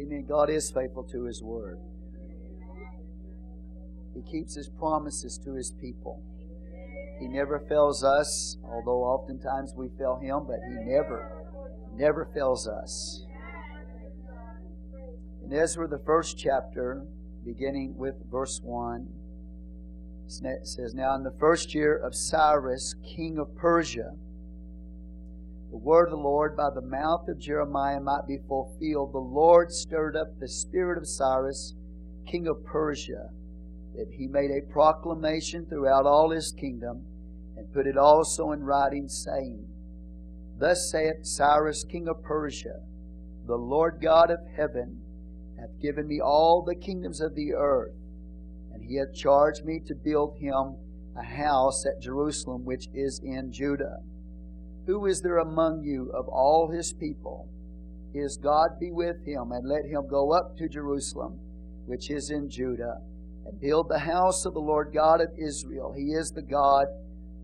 Amen. God is faithful to His Word. He keeps His promises to His people. He never fails us, although oftentimes we fail Him, but He never, never fails us. In Ezra, the first chapter, beginning with verse 1, it says, Now in the first year of Cyrus, king of Persia, the word of the Lord by the mouth of Jeremiah might be fulfilled. The Lord stirred up the spirit of Cyrus, king of Persia, that he made a proclamation throughout all his kingdom, and put it also in writing, saying, Thus saith Cyrus, king of Persia, The Lord God of heaven hath given me all the kingdoms of the earth, and he hath charged me to build him a house at Jerusalem, which is in Judah. Who is there among you of all his people? His God be with him, and let him go up to Jerusalem, which is in Judah, and build the house of the Lord God of Israel. He is the God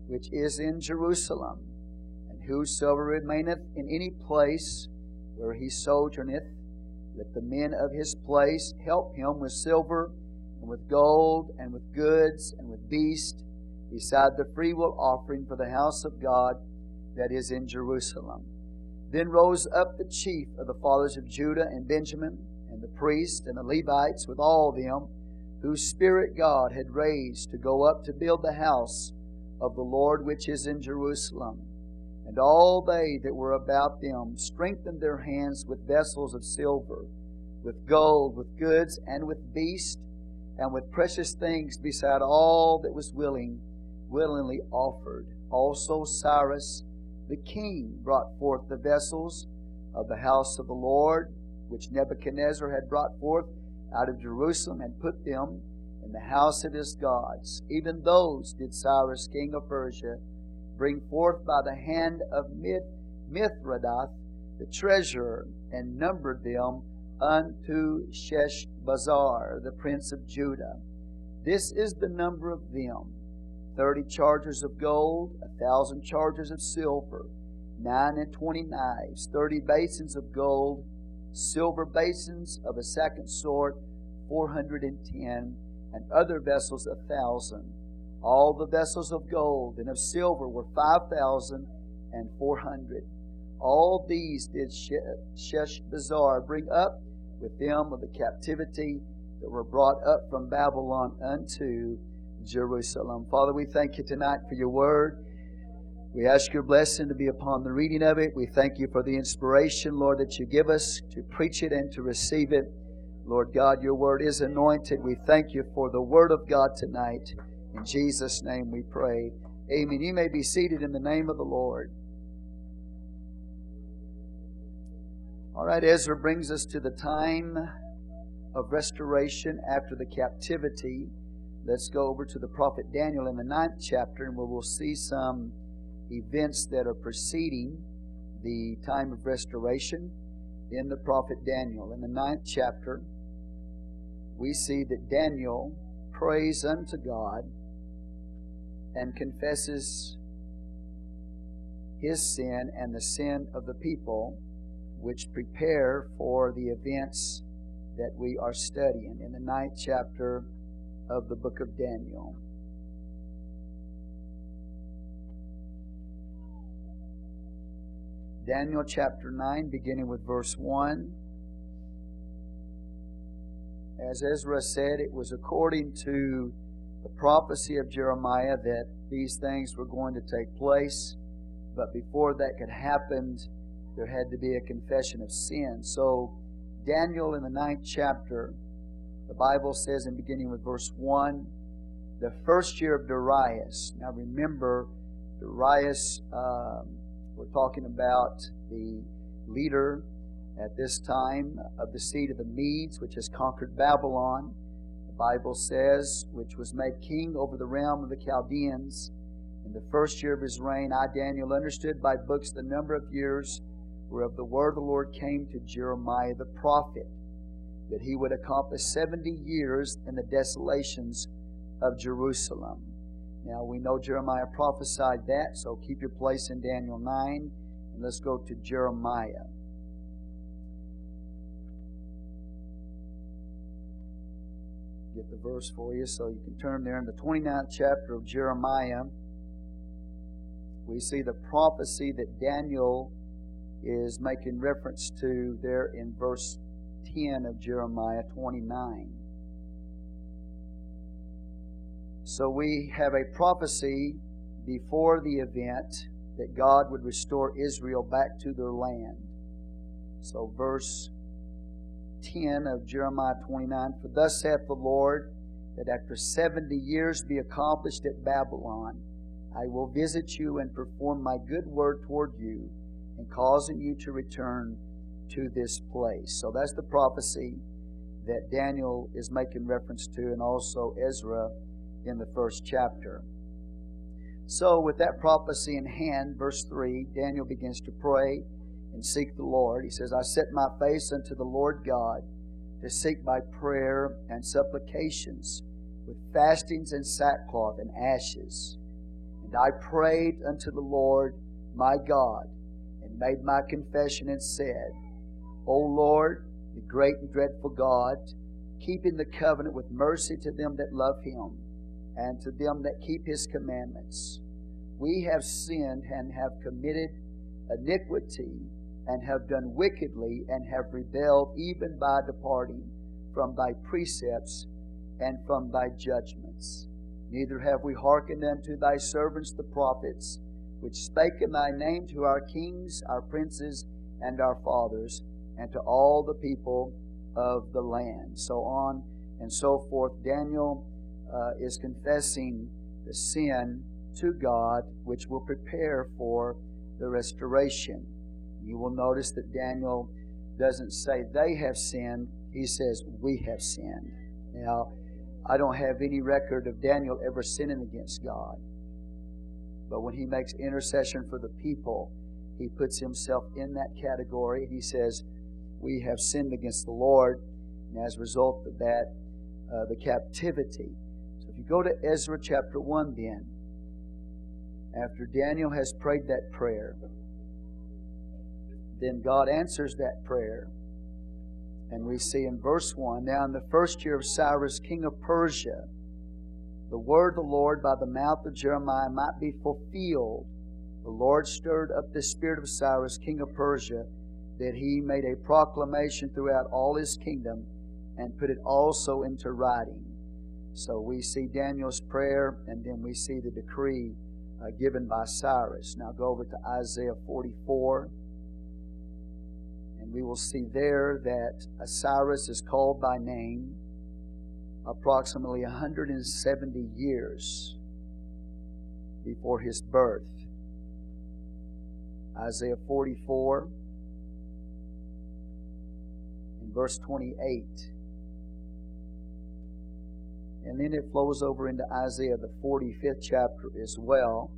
which is in Jerusalem. And whosoever remaineth in any place where he sojourneth, let the men of his place help him with silver and with gold and with goods and with beasts, beside the freewill offering for the house of God that is in Jerusalem. Then rose up the chief of the fathers of Judah and Benjamin, and the priests and the Levites with all them, whose spirit God had raised to go up to build the house of the Lord which is in Jerusalem. And all they that were about them strengthened their hands with vessels of silver, with gold, with goods, and with beasts, and with precious things beside all that was willing, willingly offered. Also Cyrus the king brought forth the vessels of the house of the Lord, which Nebuchadnezzar had brought forth out of Jerusalem, and put them in the house of his gods. Even those did Cyrus, king of Persia, bring forth by the hand of Mithredath, the treasurer, and numbered them unto Sheshbazzar, the prince of Judah. This is the number of them thirty chargers of gold, a thousand chargers of silver, nine and twenty knives, thirty basins of gold, silver basins of a second sort, four hundred and ten, and other vessels a thousand. All the vessels of gold and of silver were five thousand and four hundred. All these did Sheshbazzar bring up with them of the captivity that were brought up from Babylon unto Jerusalem. Father, we thank you tonight for your word. We ask your blessing to be upon the reading of it. We thank you for the inspiration, Lord, that you give us to preach it and to receive it. Lord God, your word is anointed. We thank you for the word of God tonight. In Jesus' name we pray. Amen. You may be seated in the name of the Lord. All right, Ezra brings us to the time of restoration after the captivity. Let's go over to the prophet Daniel in the ninth chapter, and we will see some events that are preceding the time of restoration in the prophet Daniel. In the ninth chapter, we see that Daniel prays unto God and confesses his sin and the sin of the people, which prepare for the events that we are studying. In the ninth chapter, of the book of Daniel. Daniel chapter 9, beginning with verse 1. As Ezra said, it was according to the prophecy of Jeremiah that these things were going to take place. But before that could happen, there had to be a confession of sin. So, Daniel in the ninth chapter the Bible says, in beginning with verse 1, the first year of Darius. Now remember, Darius, um, we're talking about the leader at this time of the seed of the Medes, which has conquered Babylon. The Bible says, which was made king over the realm of the Chaldeans. In the first year of his reign, I, Daniel, understood by books the number of years whereof the word of the Lord came to Jeremiah the prophet that he would accomplish 70 years in the desolations of Jerusalem. Now we know Jeremiah prophesied that, so keep your place in Daniel 9 and let's go to Jeremiah. get the verse for you so you can turn there in the 29th chapter of Jeremiah. We see the prophecy that Daniel is making reference to there in verse 10 of Jeremiah 29. So we have a prophecy before the event that God would restore Israel back to their land. So, verse 10 of Jeremiah 29 For thus saith the Lord, that after 70 years be accomplished at Babylon, I will visit you and perform my good word toward you, and causing you to return to this place. So that's the prophecy that Daniel is making reference to, and also Ezra in the first chapter. So, with that prophecy in hand, verse 3, Daniel begins to pray and seek the Lord. He says, I set my face unto the Lord God to seek by prayer and supplications with fastings and sackcloth and ashes. And I prayed unto the Lord my God and made my confession and said, O Lord, the great and dreadful God, keeping the covenant with mercy to them that love him and to them that keep his commandments. We have sinned and have committed iniquity and have done wickedly and have rebelled even by departing from thy precepts and from thy judgments. Neither have we hearkened unto thy servants the prophets, which spake in thy name to our kings, our princes, and our fathers, and to all the people of the land. So on and so forth. Daniel uh, is confessing the sin to God, which will prepare for the restoration. You will notice that Daniel doesn't say they have sinned, he says we have sinned. Now, I don't have any record of Daniel ever sinning against God. But when he makes intercession for the people, he puts himself in that category. He says, We have sinned against the Lord. And as a result of that, uh, the captivity. So if you go to Ezra chapter 1, then, after Daniel has prayed that prayer, then God answers that prayer. And we see in verse 1 Now, in the first year of Cyrus, king of Persia, the word of the Lord by the mouth of Jeremiah might be fulfilled. The Lord stirred up the spirit of Cyrus, king of Persia, that he made a proclamation throughout all his kingdom and put it also into writing. So we see Daniel's prayer, and then we see the decree uh, given by Cyrus. Now go over to Isaiah 44. And we will see there that Cyrus is called by name approximately 170 years before his birth. Isaiah 44 in verse 28. And then it flows over into Isaiah, the 45th chapter as well.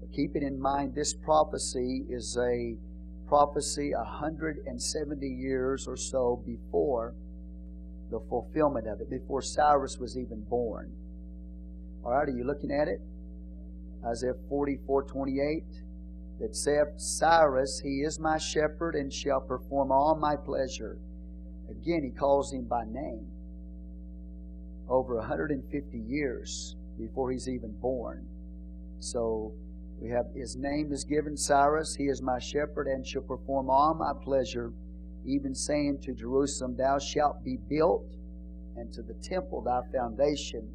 But keeping in mind, this prophecy is a prophecy 170 years or so before the fulfillment of it, before Cyrus was even born. All right, are you looking at it? Isaiah 44 28. That saith, Cyrus, he is my shepherd and shall perform all my pleasure. Again, he calls him by name over 150 years before he's even born. So we have his name is given Cyrus, he is my shepherd and shall perform all my pleasure, even saying to Jerusalem, Thou shalt be built, and to the temple thy foundation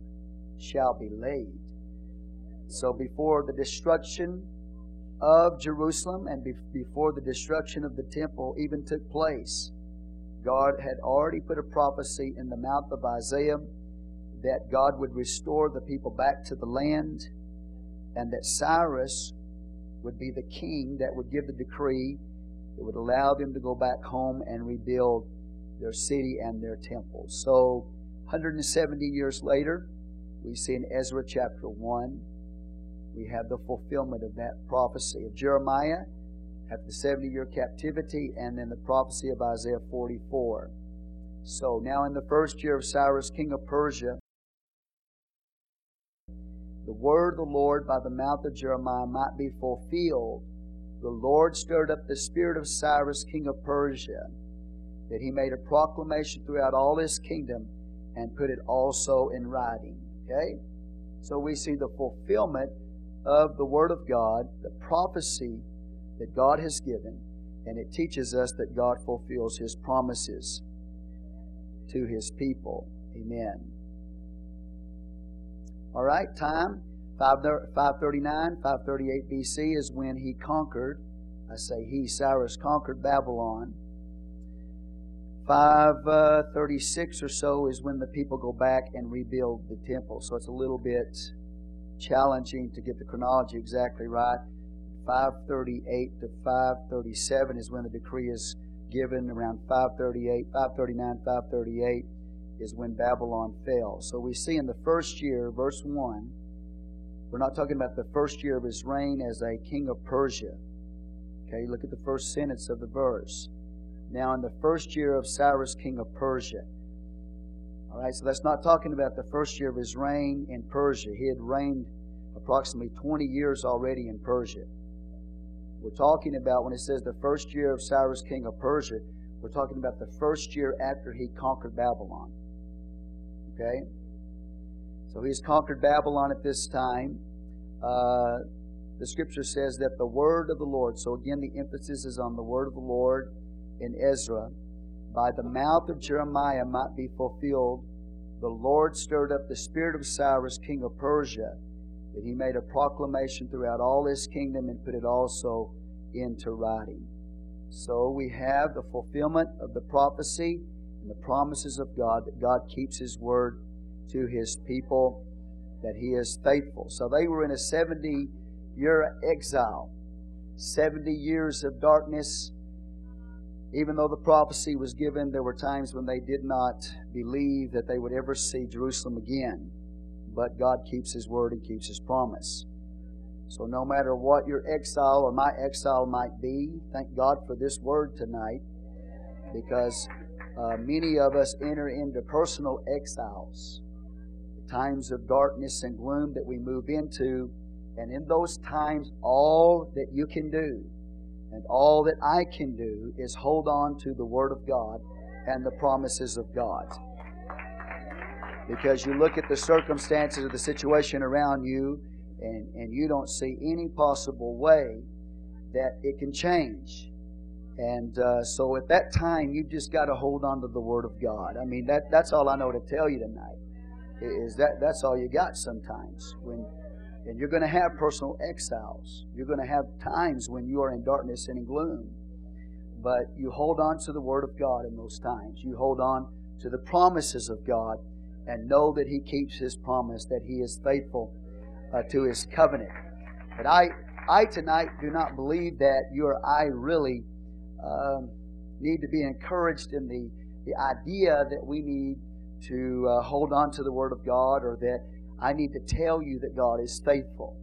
shall be laid. So before the destruction of Jerusalem and before the destruction of the temple even took place, God had already put a prophecy in the mouth of Isaiah that God would restore the people back to the land and that Cyrus would be the king that would give the decree that would allow them to go back home and rebuild their city and their temple. So, 170 years later, we see in Ezra chapter 1, we have the fulfillment of that prophecy of Jeremiah after the 70 year captivity, and then the prophecy of Isaiah 44. So, now in the first year of Cyrus, king of Persia, the word of the Lord by the mouth of Jeremiah might be fulfilled, the Lord stirred up the spirit of Cyrus, king of Persia, that he made a proclamation throughout all his kingdom and put it also in writing. Okay? So we see the fulfillment of the Word of God, the prophecy that God has given, and it teaches us that God fulfills His promises to His people. Amen. All right, time 539, 538 BC is when he conquered. I say he, Cyrus conquered Babylon. 536 uh, or so is when the people go back and rebuild the temple. So it's a little bit challenging to get the chronology exactly right. 538 to 537 is when the decree is given. Around 538, 539, 538 is when Babylon fell. So we see in the first year, verse 1, we're not talking about the first year of his reign as a king of Persia. Okay, look at the first sentence of the verse. Now, in the first year of Cyrus, king of Persia. All right, so that's not talking about the first year of his reign in Persia. He had reigned approximately 20 years already in Persia. We're talking about when it says the first year of Cyrus, king of Persia, we're talking about the first year after he conquered Babylon. Okay? So he's conquered Babylon at this time. Uh, the scripture says that the word of the Lord, so again, the emphasis is on the word of the Lord in Ezra, by the mouth of Jeremiah might be fulfilled. The Lord stirred up the spirit of Cyrus, king of Persia, that he made a proclamation throughout all his kingdom and put it also into writing. So we have the fulfillment of the prophecy and the promises of God that God keeps his word to his people, that he is faithful. So they were in a 70 year exile, 70 years of darkness even though the prophecy was given, there were times when they did not believe that they would ever see Jerusalem again. But God keeps His word and keeps His promise. So, no matter what your exile or my exile might be, thank God for this word tonight because uh, many of us enter into personal exiles, times of darkness and gloom that we move into. And in those times, all that you can do and all that I can do is hold on to the Word of God and the promises of God. Because you look at the circumstances of the situation around you and, and you don't see any possible way that it can change. And uh, so at that time, you've just got to hold on to the Word of God. I mean, that, that's all I know to tell you tonight. Is that that's all you got sometimes when and you're going to have personal exiles. You're going to have times when you are in darkness and in gloom. But you hold on to the Word of God in those times. You hold on to the promises of God and know that He keeps His promise, that He is faithful uh, to His covenant. But I, I tonight do not believe that you or I really um, need to be encouraged in the, the idea that we need to uh, hold on to the Word of God or that I need to tell you that God is faithful.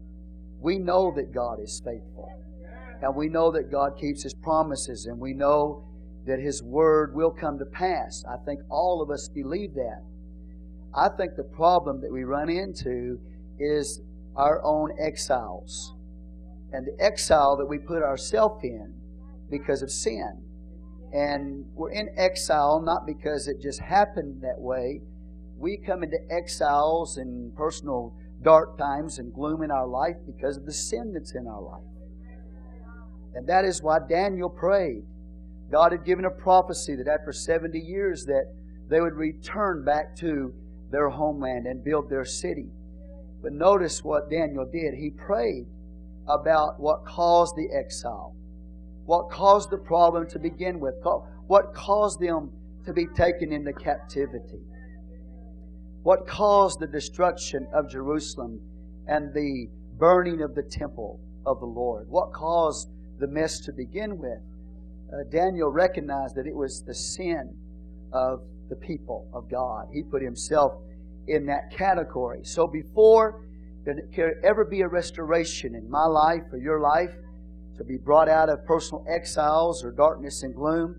We know that God is faithful. And we know that God keeps His promises, and we know that His word will come to pass. I think all of us believe that. I think the problem that we run into is our own exiles and the exile that we put ourselves in because of sin. And we're in exile not because it just happened that way, we come into exiles and personal dark times and gloom in our life because of the sin that's in our life. And that is why Daniel prayed. God had given a prophecy that after 70 years that they would return back to their homeland and build their city. But notice what Daniel did. He prayed about what caused the exile, what caused the problem to begin with, what caused them to be taken into captivity. What caused the destruction of Jerusalem and the burning of the temple of the Lord? What caused the mess to begin with? Uh, Daniel recognized that it was the sin of the people of God. He put himself in that category. So before there can ever be a restoration in my life or your life to be brought out of personal exiles or darkness and gloom,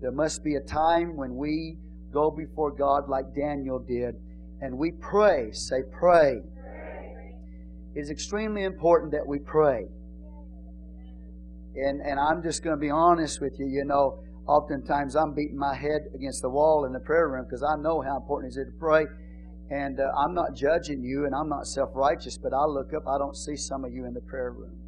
there must be a time when we go before God like Daniel did and we pray. Say, pray. It is extremely important that we pray. And, and I'm just going to be honest with you. You know, oftentimes I'm beating my head against the wall in the prayer room because I know how important it is to pray. And uh, I'm not judging you and I'm not self righteous, but I look up, I don't see some of you in the prayer room.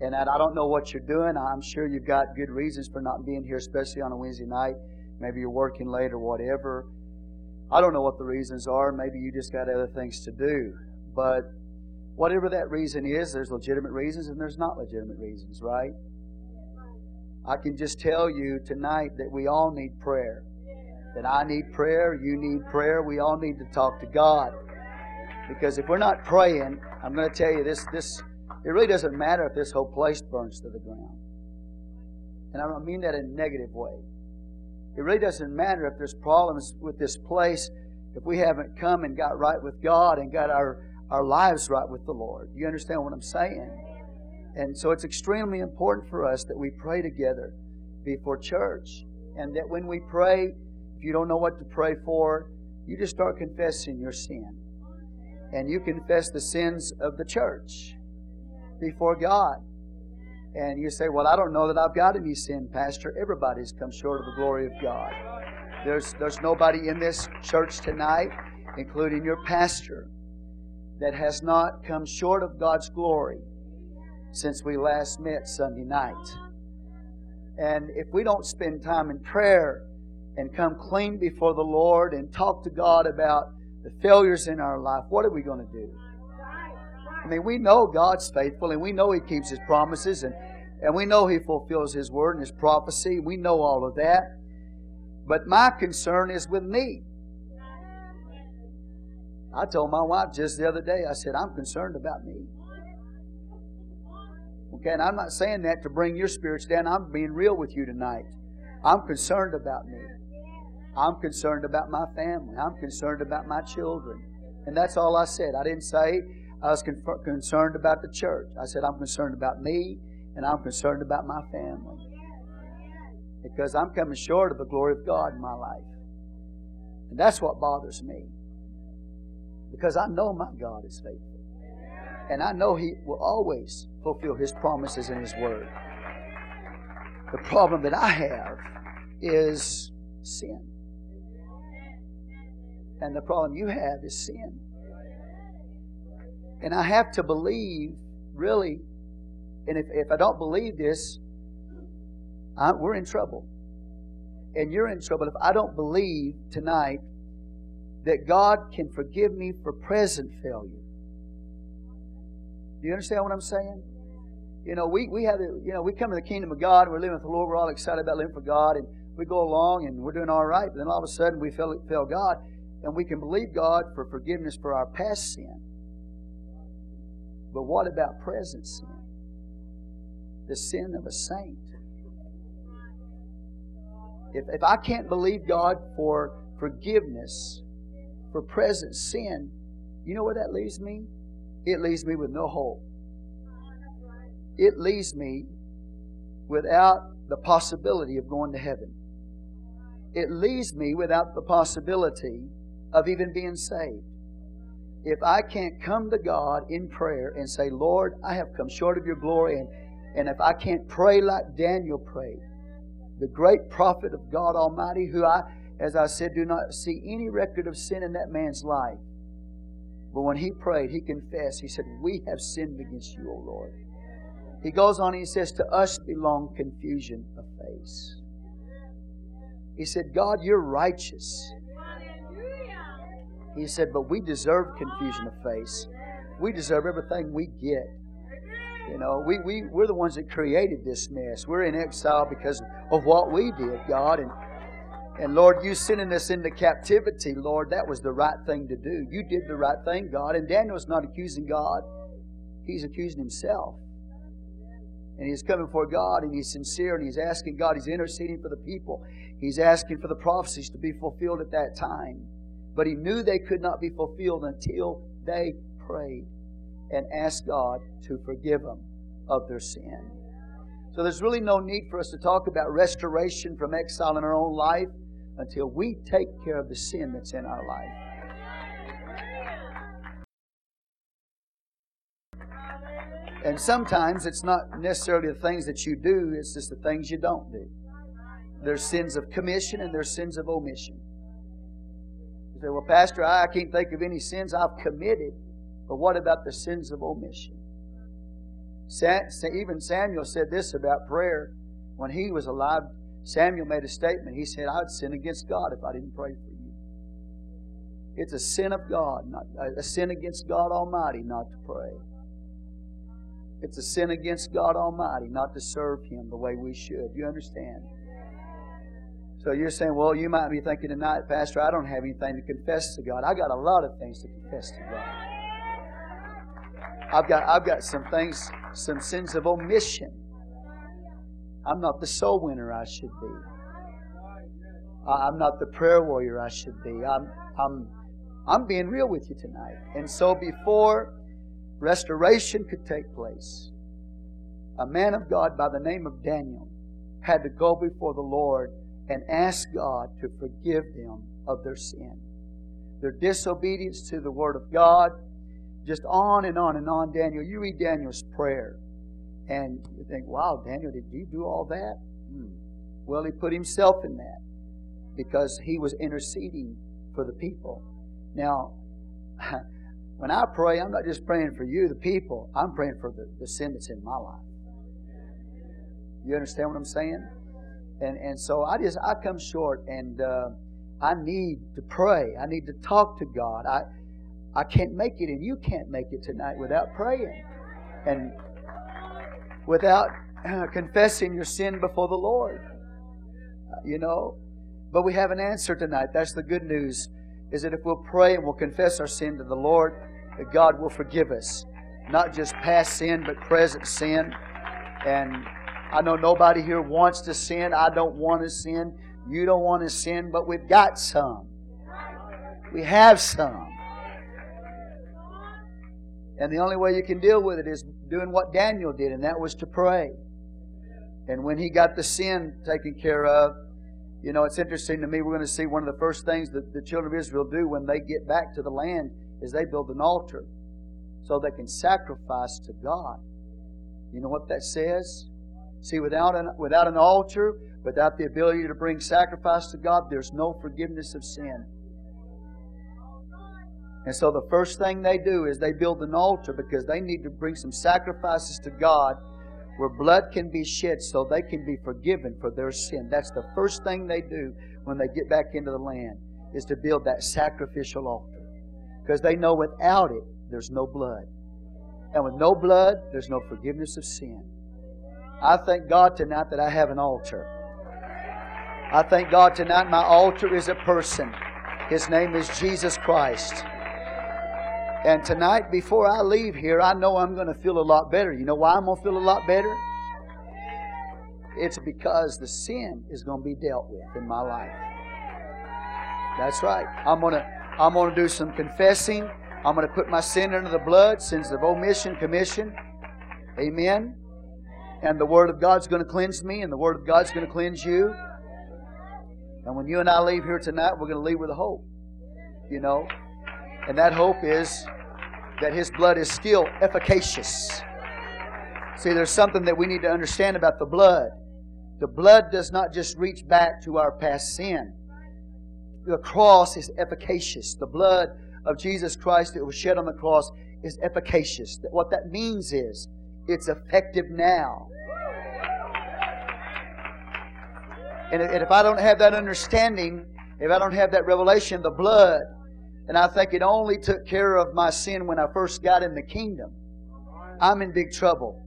And I don't know what you're doing. I'm sure you've got good reasons for not being here, especially on a Wednesday night. Maybe you're working late or whatever. I don't know what the reasons are. Maybe you just got other things to do. But whatever that reason is, there's legitimate reasons and there's not legitimate reasons, right? I can just tell you tonight that we all need prayer. That I need prayer, you need prayer, we all need to talk to God. Because if we're not praying, I'm going to tell you this this it really doesn't matter if this whole place burns to the ground. And I don't mean that in a negative way. It really doesn't matter if there's problems with this place if we haven't come and got right with God and got our, our lives right with the Lord. You understand what I'm saying? And so it's extremely important for us that we pray together before church. And that when we pray, if you don't know what to pray for, you just start confessing your sin. And you confess the sins of the church before God. And you say, Well, I don't know that I've got any sin, Pastor. Everybody's come short of the glory of God. There's, there's nobody in this church tonight, including your pastor, that has not come short of God's glory since we last met Sunday night. And if we don't spend time in prayer and come clean before the Lord and talk to God about the failures in our life, what are we going to do? I mean, we know God's faithful and we know He keeps His promises and, and we know He fulfills His word and His prophecy. We know all of that. But my concern is with me. I told my wife just the other day, I said, I'm concerned about me. Okay, and I'm not saying that to bring your spirits down. I'm being real with you tonight. I'm concerned about me. I'm concerned about my family. I'm concerned about my children. And that's all I said. I didn't say I was con- concerned about the church. I said, I'm concerned about me and I'm concerned about my family. Because I'm coming short of the glory of God in my life. And that's what bothers me. Because I know my God is faithful. And I know He will always fulfill His promises in His Word. The problem that I have is sin. And the problem you have is sin. And I have to believe, really, and if, if I don't believe this, I, we're in trouble. And you're in trouble if I don't believe tonight that God can forgive me for present failure. Do you understand what I'm saying? You know, we, we have, you know, we come to the kingdom of God, we're living with the Lord, we're all excited about living for God, and we go along and we're doing all right, but then all of a sudden we fail, fail God, and we can believe God for forgiveness for our past sin. But what about present sin? The sin of a saint. If, if I can't believe God for forgiveness for present sin, you know where that leaves me? It leaves me with no hope. It leaves me without the possibility of going to heaven. It leaves me without the possibility of even being saved if I can't come to God in prayer and say, Lord, I have come short of your glory, and, and if I can't pray like Daniel prayed, the great prophet of God Almighty, who I, as I said, do not see any record of sin in that man's life. But when he prayed, he confessed, he said, We have sinned against you, O Lord. He goes on and he says, To us belong confusion of face. He said, God, you're righteous. He said, But we deserve confusion of face. We deserve everything we get. You know, we, we, we're the ones that created this mess. We're in exile because of what we did, God. And, and Lord, you sending us into captivity, Lord, that was the right thing to do. You did the right thing, God. And Daniel's not accusing God, he's accusing himself. And he's coming for God and he's sincere and he's asking God, he's interceding for the people. He's asking for the prophecies to be fulfilled at that time. But he knew they could not be fulfilled until they prayed and asked God to forgive them of their sin. So there's really no need for us to talk about restoration from exile in our own life until we take care of the sin that's in our life. And sometimes it's not necessarily the things that you do, it's just the things you don't do. There's sins of commission and there's sins of omission. You say, well, Pastor, I can't think of any sins I've committed. But what about the sins of omission? Even Samuel said this about prayer. When he was alive, Samuel made a statement. He said, I'd sin against God if I didn't pray for you. It's a sin of God, not a sin against God Almighty not to pray. It's a sin against God Almighty not to serve Him the way we should. You understand? So you're saying, well, you might be thinking tonight, Pastor, I don't have anything to confess to God. I got a lot of things to confess to God. I've got, I've got some things, some sins of omission. I'm not the soul winner I should be. I'm not the prayer warrior I should be. I'm, I'm, I'm being real with you tonight. And so before restoration could take place, a man of God by the name of Daniel had to go before the Lord and ask God to forgive them of their sin. Their disobedience to the Word of God, just on and on and on. Daniel, you read Daniel's prayer, and you think, wow, Daniel, did you do all that? Hmm. Well, he put himself in that because he was interceding for the people. Now, when I pray, I'm not just praying for you, the people, I'm praying for the, the sin that's in my life. You understand what I'm saying? And, and so I just, I come short and uh, I need to pray. I need to talk to God. I, I can't make it and you can't make it tonight without praying and without uh, confessing your sin before the Lord. Uh, you know? But we have an answer tonight. That's the good news. Is that if we'll pray and we'll confess our sin to the Lord, that God will forgive us. Not just past sin, but present sin. And I know nobody here wants to sin. I don't want to sin. You don't want to sin, but we've got some. We have some. And the only way you can deal with it is doing what Daniel did, and that was to pray. And when he got the sin taken care of, you know, it's interesting to me. We're going to see one of the first things that the children of Israel do when they get back to the land is they build an altar so they can sacrifice to God. You know what that says? See, without an, without an altar, without the ability to bring sacrifice to God, there's no forgiveness of sin. And so the first thing they do is they build an altar because they need to bring some sacrifices to God where blood can be shed so they can be forgiven for their sin. That's the first thing they do when they get back into the land is to build that sacrificial altar. Because they know without it, there's no blood. And with no blood, there's no forgiveness of sin. I thank God tonight that I have an altar. I thank God tonight my altar is a person. His name is Jesus Christ. And tonight, before I leave here, I know I'm going to feel a lot better. You know why I'm going to feel a lot better? It's because the sin is going to be dealt with in my life. That's right. I'm going to I'm going to do some confessing. I'm going to put my sin under the blood, sins of omission, commission. Amen. And the Word of God's going to cleanse me, and the Word of God's going to cleanse you. And when you and I leave here tonight, we're going to leave with a hope. You know? And that hope is that His blood is still efficacious. See, there's something that we need to understand about the blood. The blood does not just reach back to our past sin. The cross is efficacious. The blood of Jesus Christ that was shed on the cross is efficacious. What that means is it's effective now. And if I don't have that understanding, if I don't have that revelation, the blood, and I think it only took care of my sin when I first got in the kingdom, I'm in big trouble.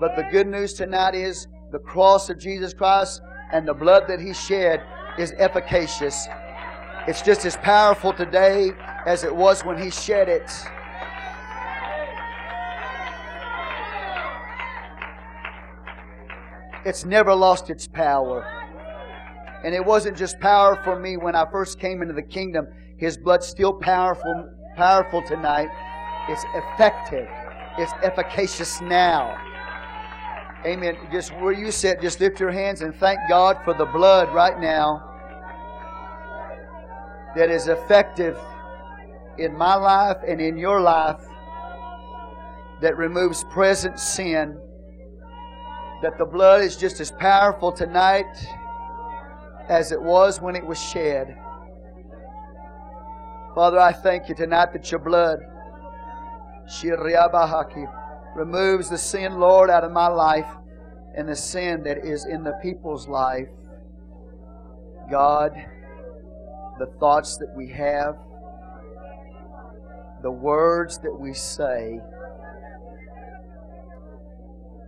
But the good news tonight is the cross of Jesus Christ and the blood that He shed is efficacious. It's just as powerful today as it was when He shed it. It's never lost its power. And it wasn't just power for me when I first came into the kingdom. His blood's still powerful, powerful tonight. It's effective. It's efficacious now. Amen. Just where you sit, just lift your hands and thank God for the blood right now that is effective in my life and in your life that removes present sin. That the blood is just as powerful tonight as it was when it was shed. Father, I thank you tonight that your blood removes the sin, Lord, out of my life and the sin that is in the people's life. God, the thoughts that we have, the words that we say,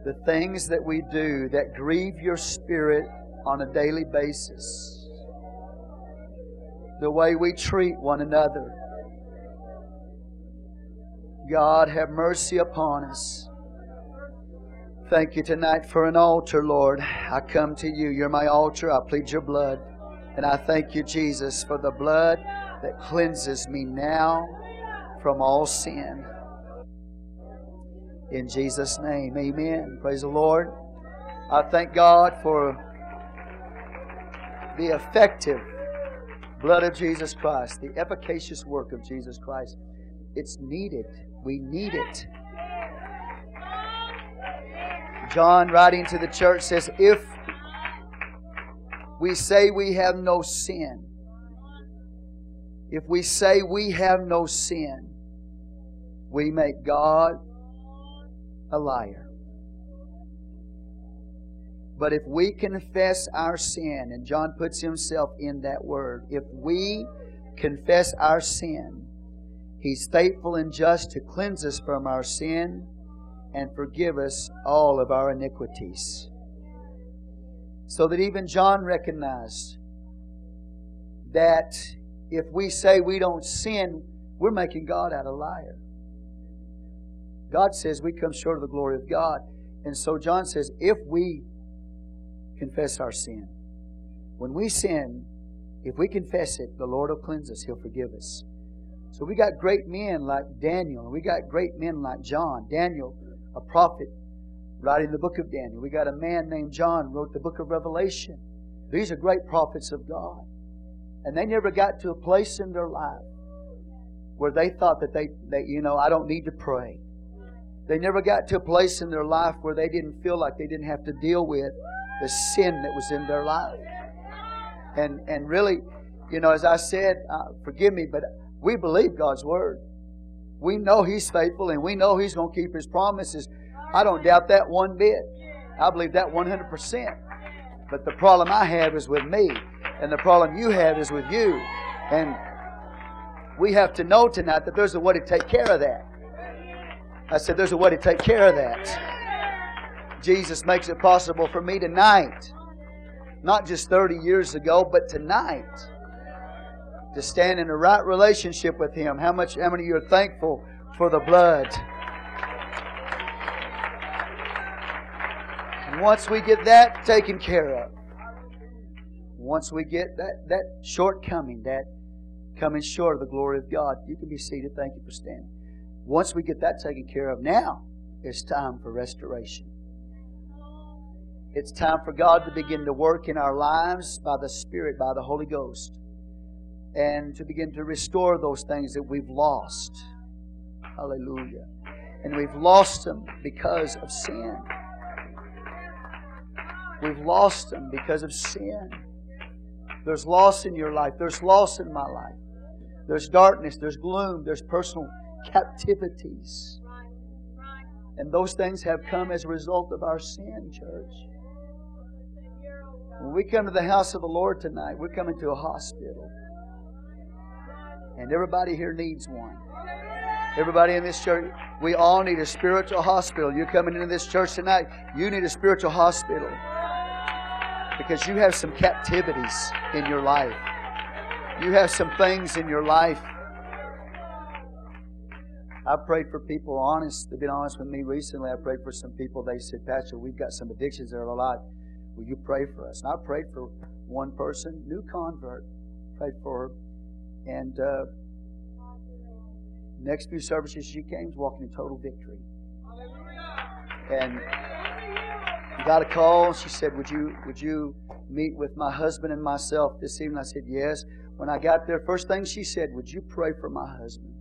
the things that we do that grieve your spirit on a daily basis, the way we treat one another. God, have mercy upon us. Thank you tonight for an altar, Lord. I come to you. You're my altar. I plead your blood. And I thank you, Jesus, for the blood that cleanses me now from all sin. In Jesus' name, amen. Praise the Lord. I thank God for the effective blood of Jesus Christ, the efficacious work of Jesus Christ. It's needed. We need it. John, writing to the church, says, If we say we have no sin, if we say we have no sin, we make God a liar. But if we confess our sin, and John puts himself in that word, if we confess our sin, He's faithful and just to cleanse us from our sin and forgive us all of our iniquities. So that even John recognized that if we say we don't sin, we're making God out a liar. God says we come short of the glory of God. And so John says, if we confess our sin, when we sin, if we confess it, the Lord will cleanse us, He'll forgive us. So we got great men like Daniel, and we got great men like John. Daniel, a prophet, writing the book of Daniel. We got a man named John, wrote the book of Revelation. These are great prophets of God. And they never got to a place in their life where they thought that they, they you know, I don't need to pray. They never got to a place in their life where they didn't feel like they didn't have to deal with the sin that was in their life. And, and really, you know, as I said, uh, forgive me, but we believe God's Word. We know He's faithful and we know He's going to keep His promises. I don't doubt that one bit. I believe that 100%. But the problem I have is with me, and the problem you have is with you. And we have to know tonight that there's a way to take care of that. I said, there's a way to take care of that. Jesus makes it possible for me tonight. Not just 30 years ago, but tonight. To stand in a right relationship with Him. How much how many of you are thankful for the blood? And once we get that taken care of, once we get that, that shortcoming, that coming short of the glory of God, you can be seated. Thank you for standing. Once we get that taken care of, now it's time for restoration. It's time for God to begin to work in our lives by the Spirit, by the Holy Ghost, and to begin to restore those things that we've lost. Hallelujah. And we've lost them because of sin. We've lost them because of sin. There's loss in your life. There's loss in my life. There's darkness. There's gloom. There's personal captivities. And those things have come as a result of our sin, church. When we come to the house of the Lord tonight, we're coming to a hospital. And everybody here needs one. Everybody in this church, we all need a spiritual hospital. You're coming into this church tonight, you need a spiritual hospital. Because you have some captivities in your life. You have some things in your life I prayed for people, honest, they've been honest with me recently. I prayed for some people. They said, Pastor, we've got some addictions that are alive. Will you pray for us? And I prayed for one person, new convert, prayed for her. And uh, next few services she came, walking in total victory. And got a call. She said, "Would you would you meet with my husband and myself this evening?" I said, "Yes." When I got there, first thing she said, "Would you pray for my husband?"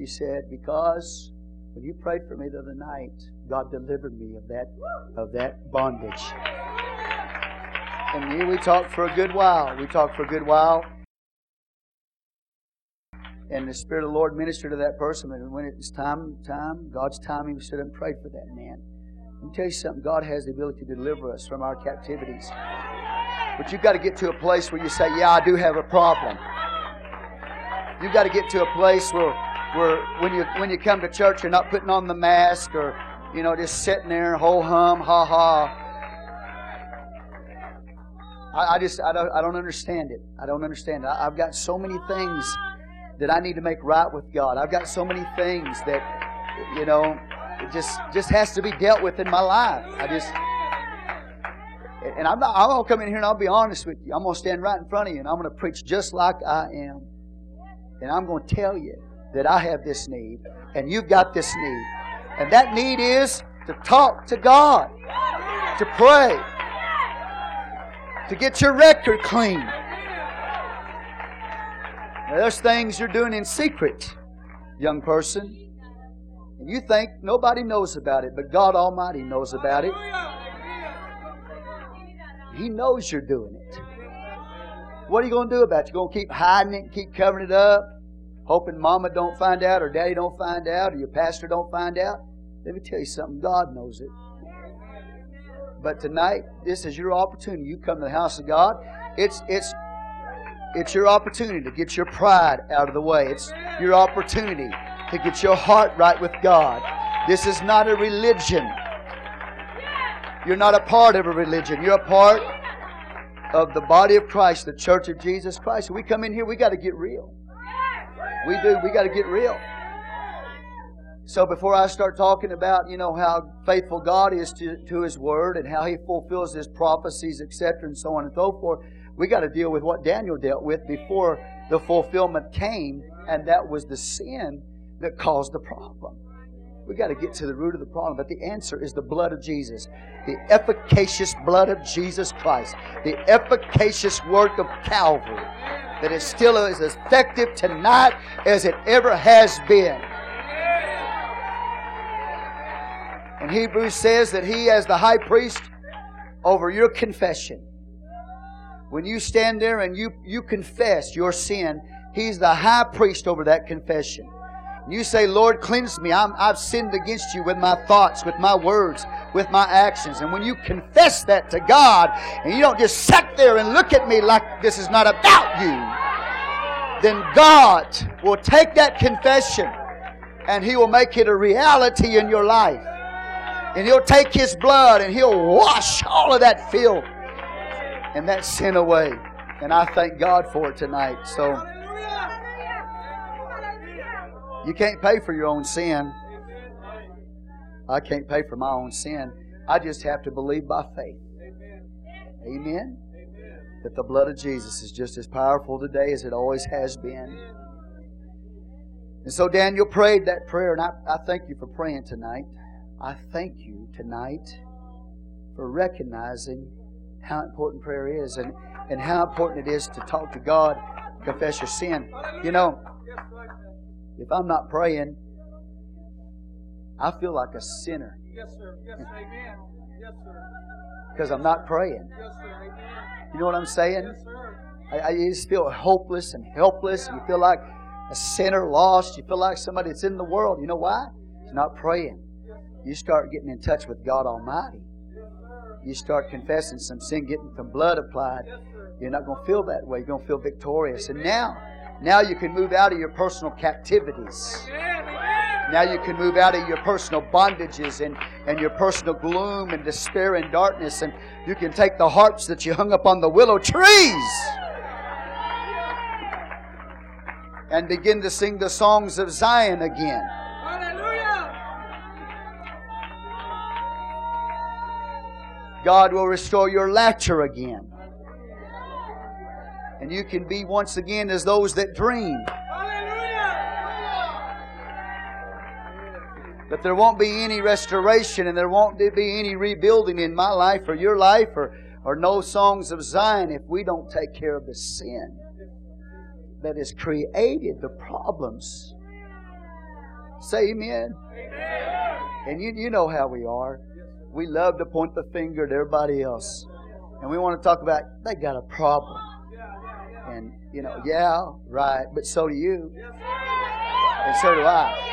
She said, Because when you prayed for me the other night, God delivered me of that of that bondage. And here we talked for a good while. We talked for a good while. And the Spirit of the Lord ministered to that person. And when it's time, time, God's time, He stood and prayed for that man. Let me tell you something. God has the ability to deliver us from our captivities. But you've got to get to a place where you say, Yeah, I do have a problem. You've got to get to a place where, where when you when you come to church, you're not putting on the mask or you know just sitting there, ho hum, ha ha. I, I just I don't I don't understand it. I don't understand it. I, I've got so many things that I need to make right with God. I've got so many things that you know it just just has to be dealt with in my life. I just and I'm not, I'm gonna come in here and I'll be honest with you. I'm gonna stand right in front of you and I'm gonna preach just like I am. And I'm gonna tell you that I have this need and you've got this need. And that need is to talk to God, to pray, to get your record clean. There's things you're doing in secret, young person. And you think nobody knows about it, but God Almighty knows about it. He knows you're doing it. What are you going to do about it? You're going to keep hiding it, and keep covering it up, hoping mama don't find out, or daddy don't find out, or your pastor don't find out? Let me tell you something. God knows it. But tonight, this is your opportunity. You come to the house of God. It's it's it's your opportunity to get your pride out of the way. It's your opportunity to get your heart right with God. This is not a religion. You're not a part of a religion. You're a part of the body of Christ, the church of Jesus Christ. We come in here, we got to get real. We do. We got to get real. So before I start talking about, you know, how faithful God is to, to His Word and how He fulfills His prophecies, etc., and so on and so forth, we got to deal with what Daniel dealt with before the fulfillment came, and that was the sin that caused the problem. We got to get to the root of the problem, but the answer is the blood of Jesus, the efficacious blood of Jesus Christ, the efficacious work of Calvary that is still as effective tonight as it ever has been. Hebrews says that he, as the high priest over your confession, when you stand there and you, you confess your sin, he's the high priest over that confession. You say, Lord, cleanse me. i have sinned against you with my thoughts, with my words, with my actions. And when you confess that to God, and you don't just sit there and look at me like this is not about you, then God will take that confession and He will make it a reality in your life. And He'll take His blood and He'll wash all of that filth and that sin away. And I thank God for it tonight. So. You can't pay for your own sin. I can't pay for my own sin. I just have to believe by faith. Amen. That the blood of Jesus is just as powerful today as it always has been. And so Daniel prayed that prayer, and I, I thank you for praying tonight. I thank you tonight for recognizing how important prayer is and, and how important it is to talk to God, confess your sin. You know, if I'm not praying, I feel like a sinner. Yes, sir. Yes, amen. Yes, sir. Because I'm not praying. Yes, sir. Amen. You know what I'm saying? Yes, sir. I, I just feel hopeless and helpless. You feel like a sinner lost. You feel like somebody that's in the world. You know why? It's not praying. You start getting in touch with God Almighty. You start confessing some sin, getting some blood applied. You're not going to feel that way. You're going to feel victorious. And now, now you can move out of your personal captivities. Now you can move out of your personal bondages and, and your personal gloom and despair and darkness, and you can take the harps that you hung up on the willow trees and begin to sing the songs of Zion again. God will restore your laughter again. And you can be once again as those that dream. But there won't be any restoration and there won't be any rebuilding in my life or your life or, or no songs of Zion if we don't take care of the sin that has created the problems. Say amen. amen. And you, you know how we are. We love to point the finger at everybody else. And we want to talk about they got a problem. And, you know, yeah, right, but so do you. And so do I.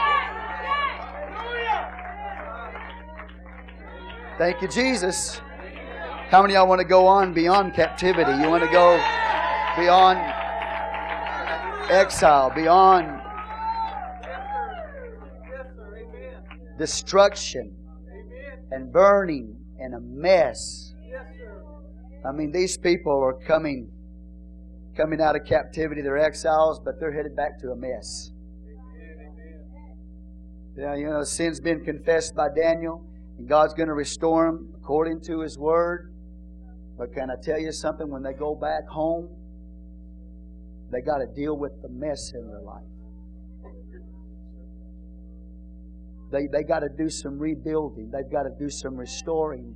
Thank you, Jesus. How many of y'all want to go on beyond captivity? You want to go beyond exile, beyond destruction and burning and a mess. I mean, these people are coming coming out of captivity. They're exiles, but they're headed back to a mess. Yeah, you know, sin's been confessed by Daniel, and God's going to restore them according to His word. But can I tell you something? When they go back home, they got to deal with the mess in their life. They, they got to do some rebuilding. They've got to do some restoring.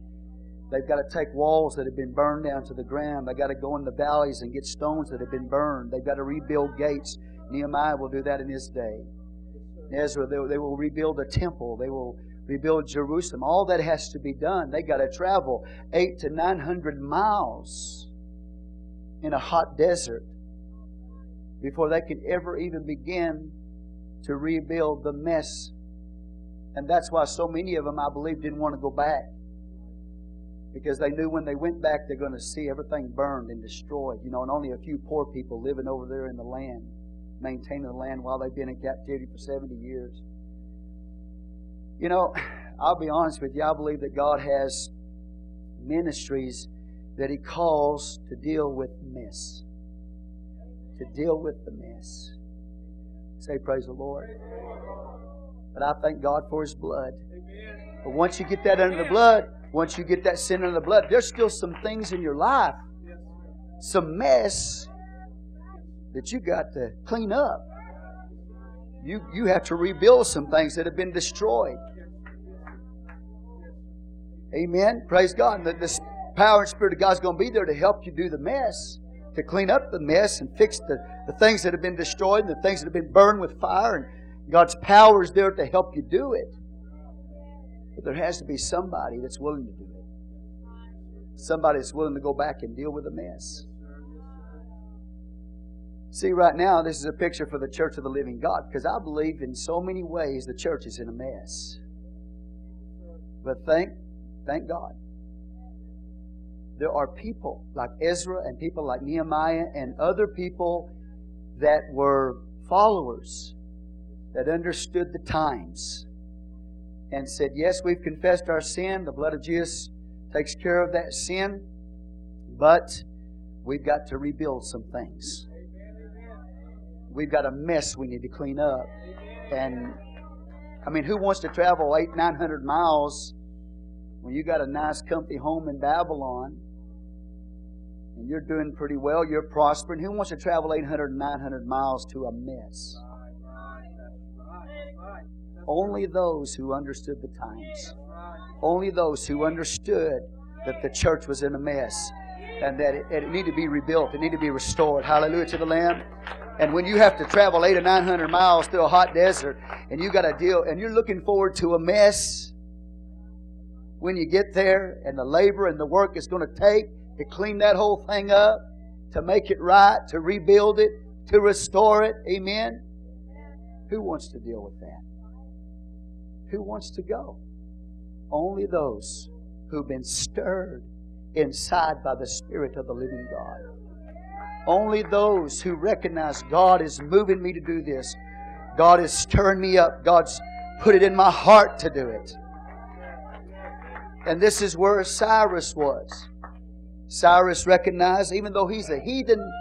They've got to take walls that have been burned down to the ground. They've got to go in the valleys and get stones that have been burned. They've got to rebuild gates. Nehemiah will do that in his day. Ezra, they, they will rebuild a temple. They will rebuild Jerusalem. All that has to be done. They got to travel eight to nine hundred miles in a hot desert before they could ever even begin to rebuild the mess. And that's why so many of them, I believe, didn't want to go back. Because they knew when they went back, they're going to see everything burned and destroyed. You know, and only a few poor people living over there in the land, maintaining the land while they've been in captivity for 70 years. You know, I'll be honest with you, I believe that God has ministries that He calls to deal with mess. To deal with the mess. Say, Praise the Lord. But I thank God for His blood. But once you get that under the blood, once you get that sin under the blood, there's still some things in your life, some mess that you got to clean up. You, you have to rebuild some things that have been destroyed. Amen. Praise God. And this power and Spirit of God's going to be there to help you do the mess, to clean up the mess and fix the, the things that have been destroyed and the things that have been burned with fire. And God's power is there to help you do it. But there has to be somebody that's willing to do it. Somebody that's willing to go back and deal with the mess. See, right now, this is a picture for the church of the living God because I believe in so many ways the church is in a mess. But thank Thank God. There are people like Ezra and people like Nehemiah and other people that were followers that understood the times and said, Yes, we've confessed our sin. The blood of Jesus takes care of that sin, but we've got to rebuild some things. We've got a mess we need to clean up. And I mean, who wants to travel eight, nine hundred miles when you got a nice, comfy home in Babylon and you're doing pretty well, you're prospering, who wants to travel 800, 900 miles to a mess? Only those who understood the times. Only those who understood that the church was in a mess and that it, it needed to be rebuilt, it needed to be restored. Hallelujah to the Lamb. And when you have to travel eight or nine hundred miles through a hot desert and you got to deal and you're looking forward to a mess, when you get there and the labor and the work it's going to take to clean that whole thing up, to make it right, to rebuild it, to restore it. Amen? Who wants to deal with that? Who wants to go? Only those who've been stirred inside by the Spirit of the living God. Only those who recognize God is moving me to do this. God is stirring me up. God's put it in my heart to do it. And this is where Cyrus was. Cyrus recognized, even though he's a heathen,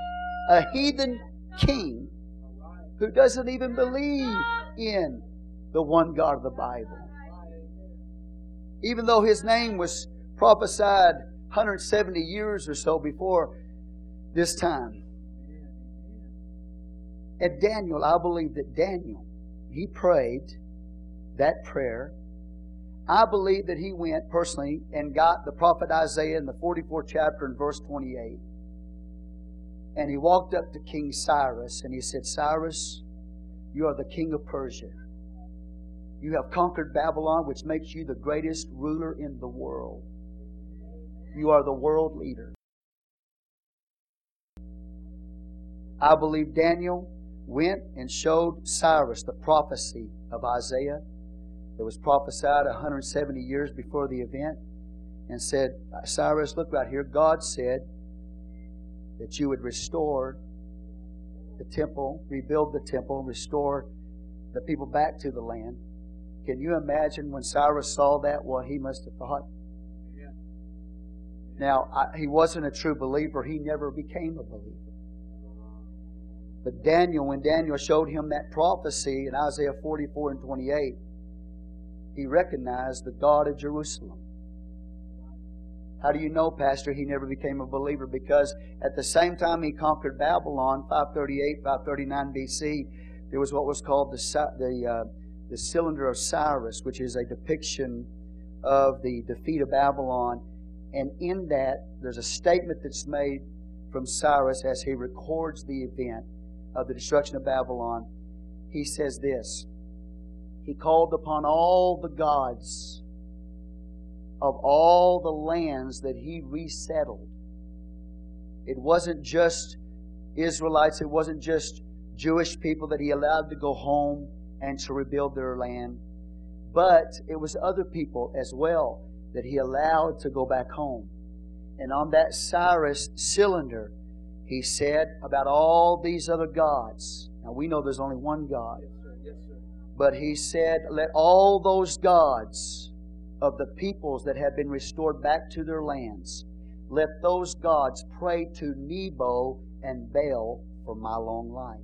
a heathen king who doesn't even believe in the one God of the Bible. Even though his name was prophesied 170 years or so before this time. And Daniel, I believe that Daniel, he prayed that prayer I believe that he went personally and got the prophet Isaiah in the 44th chapter and verse 28. And he walked up to King Cyrus and he said, Cyrus, you are the king of Persia. You have conquered Babylon, which makes you the greatest ruler in the world. You are the world leader. I believe Daniel went and showed Cyrus the prophecy of Isaiah that was prophesied 170 years before the event and said, Cyrus, look right here. God said, that you would restore the temple, rebuild the temple, restore the people back to the land. Can you imagine when Cyrus saw that, what he must have thought? Now, I, he wasn't a true believer. He never became a believer. But Daniel, when Daniel showed him that prophecy in Isaiah 44 and 28, he recognized the God of Jerusalem. How do you know, Pastor, he never became a believer? Because at the same time he conquered Babylon, 538, 539 BC, there was what was called the, the, uh, the cylinder of Cyrus, which is a depiction of the defeat of Babylon. And in that, there's a statement that's made from Cyrus as he records the event of the destruction of Babylon. He says this He called upon all the gods of all the lands that he resettled. It wasn't just Israelites, it wasn't just Jewish people that he allowed to go home and to rebuild their land, but it was other people as well that he allowed to go back home. And on that Cyrus cylinder, he said about all these other gods. Now we know there's only one God. But he said, let all those gods of the peoples that have been restored back to their lands. Let those gods pray to Nebo and Baal for my long life.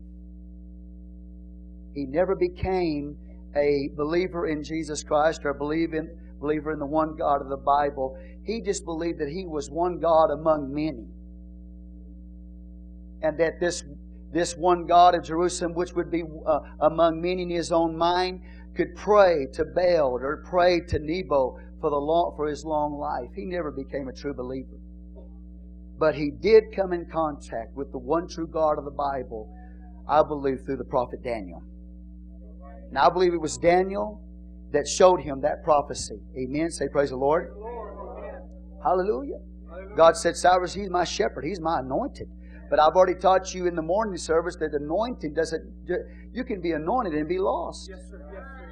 He never became a believer in Jesus Christ or a believer in, the one God of the Bible. He just believed that he was one God among many. And that this, this one God of Jerusalem, which would be uh, among many in his own mind, could pray to Baal or pray to Nebo for, the long, for his long life. He never became a true believer. But he did come in contact with the one true God of the Bible, I believe, through the prophet Daniel. And I believe it was Daniel that showed him that prophecy. Amen. Say, Praise the Lord. Hallelujah. God said, Cyrus, he's my shepherd. He's my anointed. But I've already taught you in the morning service that anointing doesn't, you can be anointed and be lost. Yes, sir. Yes, sir.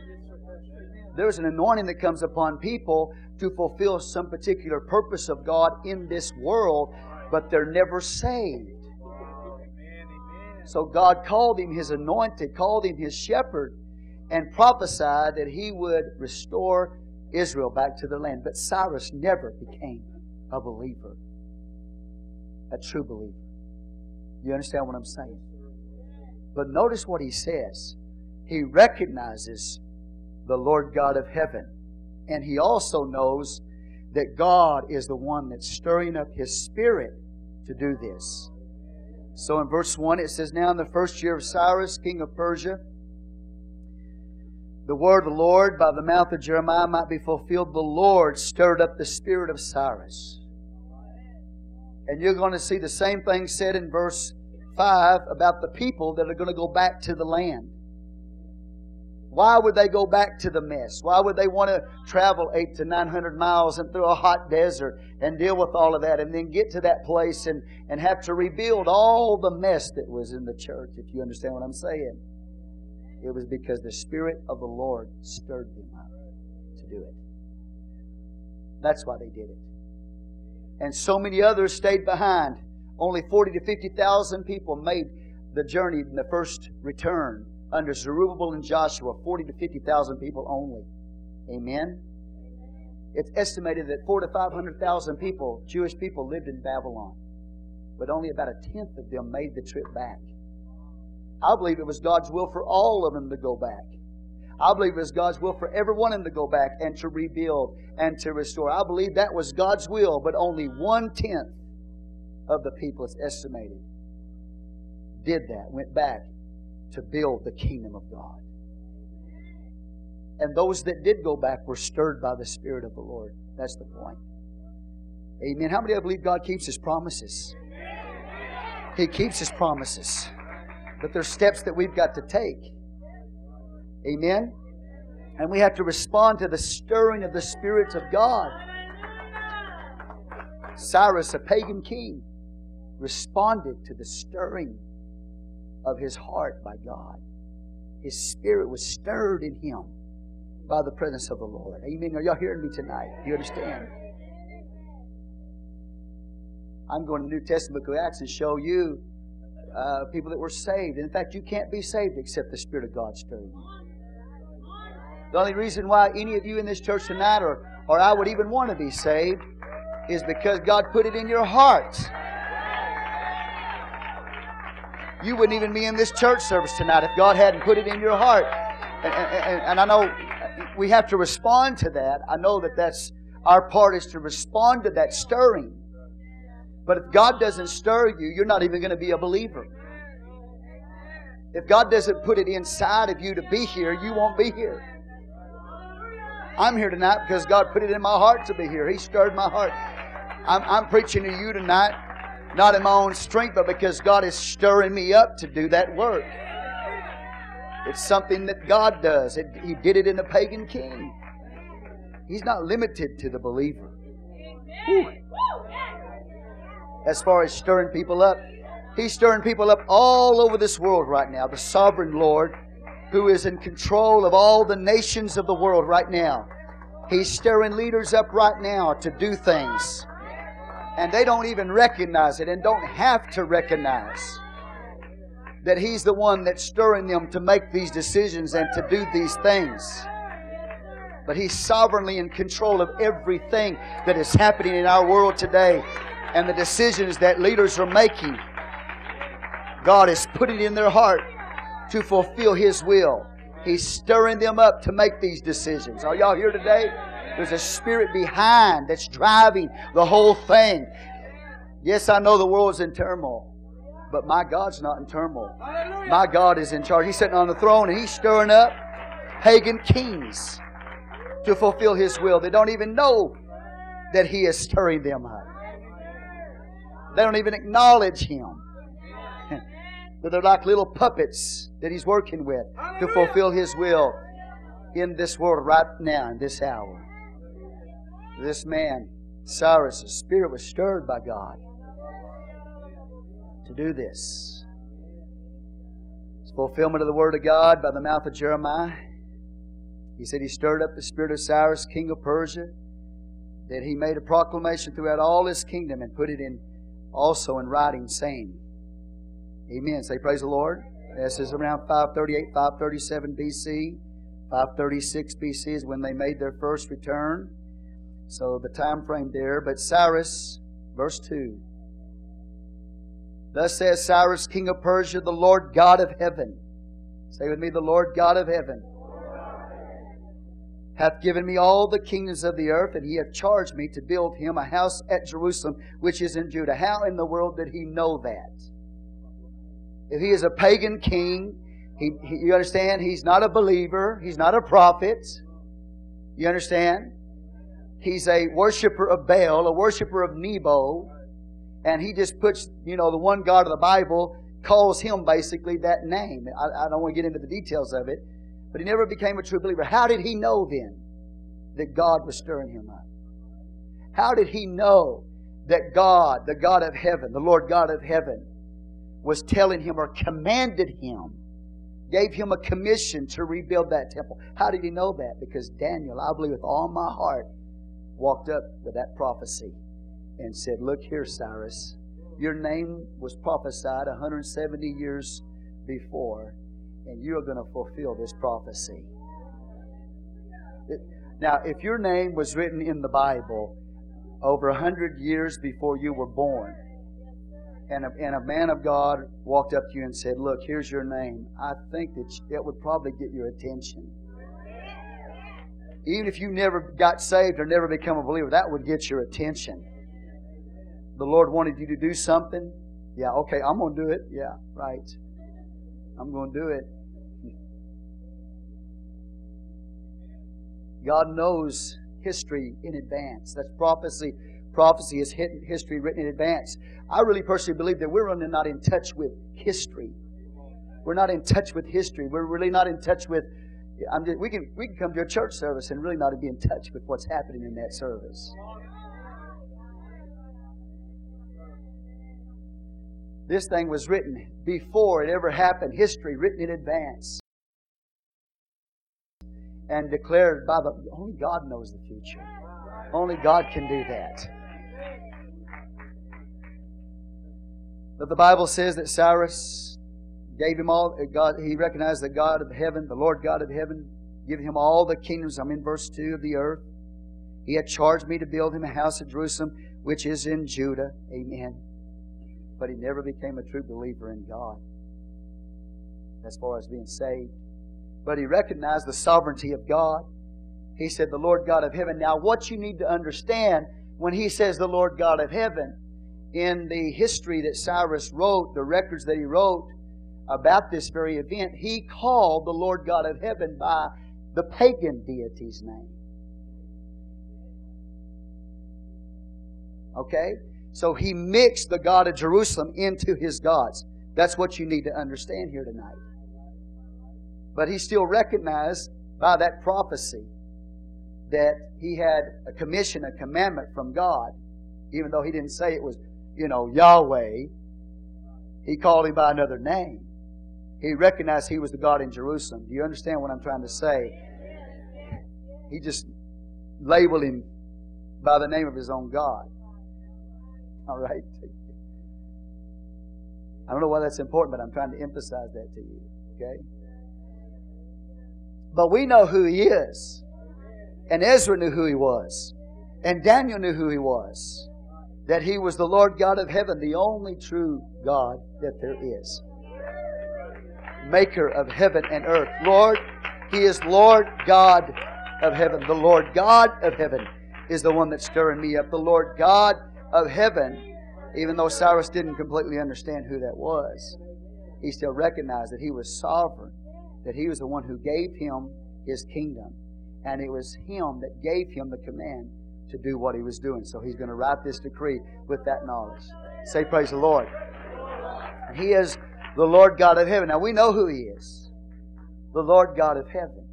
There's an anointing that comes upon people to fulfill some particular purpose of God in this world, but they're never saved. So God called him his anointed, called him his shepherd, and prophesied that he would restore Israel back to the land. But Cyrus never became a believer, a true believer. You understand what I'm saying? But notice what he says. He recognizes the Lord God of heaven. And he also knows that God is the one that's stirring up his spirit to do this. So in verse 1, it says, Now in the first year of Cyrus, king of Persia, the word of the Lord by the mouth of Jeremiah might be fulfilled. The Lord stirred up the spirit of Cyrus. And you're going to see the same thing said in verse 5 about the people that are going to go back to the land. Why would they go back to the mess? Why would they want to travel eight to nine hundred miles and through a hot desert and deal with all of that and then get to that place and, and have to rebuild all the mess that was in the church, if you understand what I'm saying? It was because the Spirit of the Lord stirred them up to do it. That's why they did it. And so many others stayed behind. Only 40 to 50,000 people made the journey in the first return under Zerubbabel and Joshua, 40 to 50,000 people only. Amen? It's estimated that four to 500,000 people, Jewish people, lived in Babylon, but only about a tenth of them made the trip back. I believe it was God's will for all of them to go back. I believe it was God's will for every one of them to go back and to rebuild and to restore. I believe that was God's will, but only one tenth of the people, it's estimated, did that, went back to build the kingdom of God. And those that did go back were stirred by the Spirit of the Lord. That's the point. Amen. How many of you believe God keeps His promises? He keeps His promises. But there's steps that we've got to take. Amen. And we have to respond to the stirring of the spirits of God. Cyrus, a pagan king, responded to the stirring of his heart by God. His spirit was stirred in him by the presence of the Lord. Amen. Are y'all hearing me tonight? Do you understand? I'm going to the New Testament book of Acts and show you uh, people that were saved. In fact, you can't be saved except the Spirit of God stirring you. The only reason why any of you in this church tonight, or, or I would even want to be saved, is because God put it in your hearts. You wouldn't even be in this church service tonight if God hadn't put it in your heart. And, and, and I know we have to respond to that. I know that that's our part is to respond to that stirring. But if God doesn't stir you, you're not even going to be a believer. If God doesn't put it inside of you to be here, you won't be here. I'm here tonight because God put it in my heart to be here. He stirred my heart. I'm, I'm preaching to you tonight not in my own strength, but because God is stirring me up to do that work. It's something that God does. It, he did it in the pagan king. He's not limited to the believer. Whew. As far as stirring people up, He's stirring people up all over this world right now. The sovereign Lord, who is in control of all the nations of the world right now. He's stirring leaders up right now to do things and they don't even recognize it and don't have to recognize that He's the one that's stirring them to make these decisions and to do these things. But He's sovereignly in control of everything that is happening in our world today and the decisions that leaders are making. God is putting in their heart to fulfill His will. He's stirring them up to make these decisions. Are y'all here today? There's a spirit behind that's driving the whole thing. Yes, I know the world is in turmoil, but my God's not in turmoil. My God is in charge. He's sitting on the throne and He's stirring up pagan kings to fulfill His will. They don't even know that He is stirring them up. They don't even acknowledge Him. but they're like little puppets that He's working with to fulfill His will in this world right now, in this hour this man, Cyrus' spirit was stirred by God to do this. It's fulfillment of the Word of God by the mouth of Jeremiah. He said he stirred up the spirit of Cyrus, king of Persia, that he made a proclamation throughout all his kingdom and put it in also in writing, saying, Amen. Say praise the Lord. This is around 538, 537 BC. 536 BC is when they made their first return. So the time frame there. But Cyrus, verse 2. Thus says Cyrus, king of Persia, the Lord God of heaven. Say with me, the Lord God of heaven hath given me all the kingdoms of the earth, and he hath charged me to build him a house at Jerusalem, which is in Judah. How in the world did he know that? If he is a pagan king, he, he, you understand? He's not a believer. He's not a prophet. You understand? He's a worshiper of Baal, a worshiper of Nebo, and he just puts, you know, the one God of the Bible calls him basically that name. I, I don't want to get into the details of it, but he never became a true believer. How did he know then that God was stirring him up? How did he know that God, the God of heaven, the Lord God of heaven, was telling him or commanded him, gave him a commission to rebuild that temple? How did he know that? Because Daniel, I believe with all my heart, walked up with that prophecy and said, Look here, Cyrus, your name was prophesied 170 years before, and you're going to fulfill this prophecy. Now, if your name was written in the Bible over 100 years before you were born, and a, and a man of God walked up to you and said, Look, here's your name, I think that it would probably get your attention. Even if you never got saved or never become a believer, that would get your attention. The Lord wanted you to do something. Yeah, okay, I'm going to do it. Yeah, right. I'm going to do it. God knows history in advance. That's prophecy. Prophecy is history written in advance. I really personally believe that we're really not in touch with history. We're not in touch with history. We're really not in touch with just, we, can, we can come to a church service and really not be in touch with what's happening in that service. This thing was written before it ever happened, history written in advance. And declared by the only God knows the future. Only God can do that. But the Bible says that Cyrus gave him all uh, God he recognized the God of heaven, the Lord God of heaven, give him all the kingdoms. I'm in verse 2 of the earth. He had charged me to build him a house at Jerusalem, which is in Judah. Amen but he never became a true believer in God as far as being saved. But he recognized the sovereignty of God. He said, The Lord God of heaven. Now, what you need to understand when he says the Lord God of heaven, in the history that Cyrus wrote, the records that he wrote about this very event, he called the Lord God of heaven by the pagan deity's name. Okay? So he mixed the God of Jerusalem into his gods. That's what you need to understand here tonight. But he still recognized by that prophecy that he had a commission, a commandment from God, even though he didn't say it was, you know, Yahweh. He called him by another name. He recognized he was the God in Jerusalem. Do you understand what I'm trying to say? He just labeled him by the name of his own God. All right? I don't know why that's important, but I'm trying to emphasize that to you. Okay? But we know who he is. And Ezra knew who he was. And Daniel knew who he was. That he was the Lord God of heaven, the only true God that there is. Maker of heaven and earth. Lord, he is Lord God of heaven. The Lord God of heaven is the one that's stirring me up. The Lord God of heaven, even though Cyrus didn't completely understand who that was, he still recognized that he was sovereign, that he was the one who gave him his kingdom. And it was him that gave him the command to do what he was doing. So he's going to write this decree with that knowledge. Say, Praise the Lord. He is the Lord God of heaven. Now we know who he is the Lord God of heaven.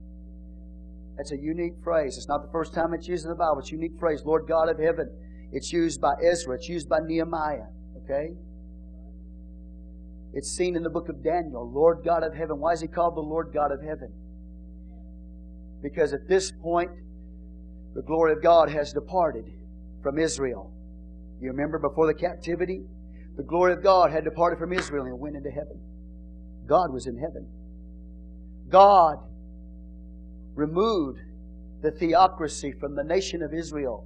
That's a unique phrase. It's not the first time it's used in the Bible. It's a unique phrase, Lord God of heaven. It's used by Ezra. It's used by Nehemiah. Okay? It's seen in the book of Daniel. Lord God of heaven. Why is he called the Lord God of heaven? Because at this point, the glory of God has departed from Israel. You remember before the captivity? The glory of God had departed from Israel and went into heaven. God was in heaven. God removed the theocracy from the nation of Israel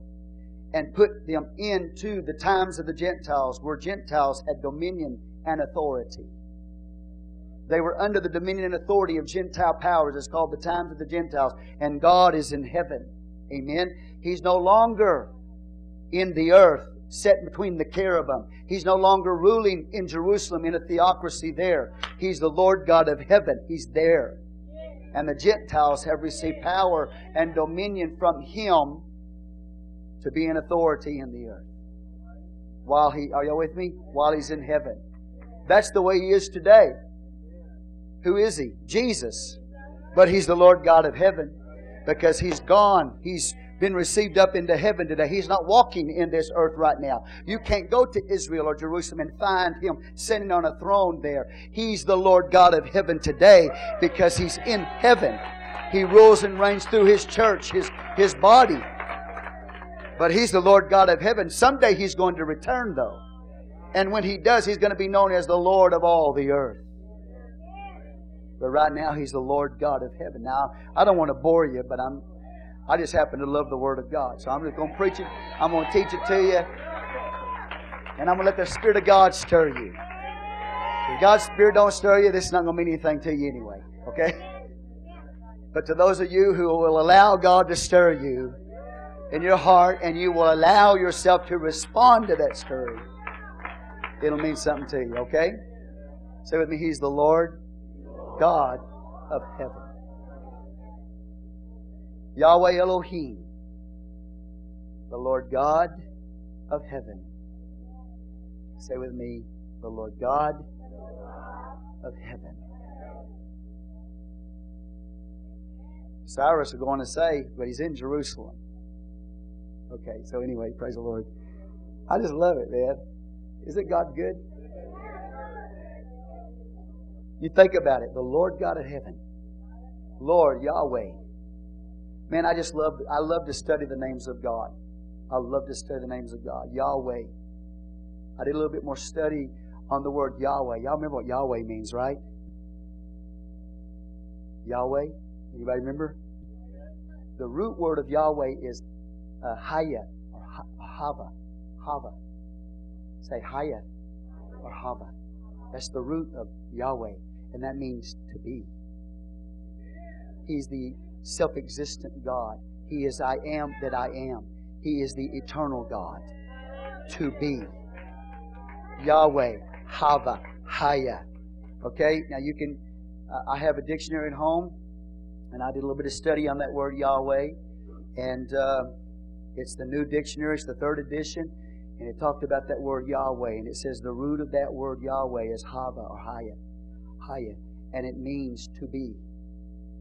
and put them into the times of the Gentiles, where Gentiles had dominion and authority. They were under the dominion and authority of Gentile powers. It's called the times of the Gentiles. And God is in heaven. Amen. He's no longer in the earth, set between the cherubim. He's no longer ruling in Jerusalem in a theocracy there. He's the Lord God of heaven. He's there. And the Gentiles have received power and dominion from Him to be in authority in the earth. While he, are y'all with me? While he's in heaven. That's the way he is today. Who is he? Jesus. But he's the Lord God of heaven because he's gone. He's been received up into heaven today. He's not walking in this earth right now. You can't go to Israel or Jerusalem and find him sitting on a throne there. He's the Lord God of heaven today because he's in heaven. He rules and reigns through his church, his, his body. But He's the Lord God of heaven. Someday He's going to return, though. And when He does, He's going to be known as the Lord of all the earth. But right now, He's the Lord God of heaven. Now, I don't want to bore you, but I'm, I just happen to love the Word of God. So I'm just going to preach it. I'm going to teach it to you. And I'm going to let the Spirit of God stir you. If God's Spirit don't stir you, this is not going to mean anything to you anyway. Okay? But to those of you who will allow God to stir you, in your heart and you will allow yourself to respond to that stirring, it'll mean something to you, okay? Say with me, He's the Lord God of heaven. Yahweh Elohim, the Lord God of heaven. Say with me, the Lord God of heaven. Cyrus is going to say, but he's in Jerusalem. Okay, so anyway, praise the Lord. I just love it, man. Isn't God good? You think about it. The Lord God of heaven. Lord Yahweh. Man, I just love I love to study the names of God. I love to study the names of God. Yahweh. I did a little bit more study on the word Yahweh. Y'all remember what Yahweh means, right? Yahweh? Anybody remember? The root word of Yahweh is uh, Haya or Hava. Hava. Say Haya or Hava. That's the root of Yahweh, and that means to be. He's the self existent God. He is I am that I am. He is the eternal God. To be. Yahweh, Hava, Haya. Okay? Now you can, uh, I have a dictionary at home, and I did a little bit of study on that word Yahweh. And uh, it's the new dictionary, it's the third edition. And it talked about that word Yahweh. And it says the root of that word Yahweh is Hava or Haya. Haya. And it means to be.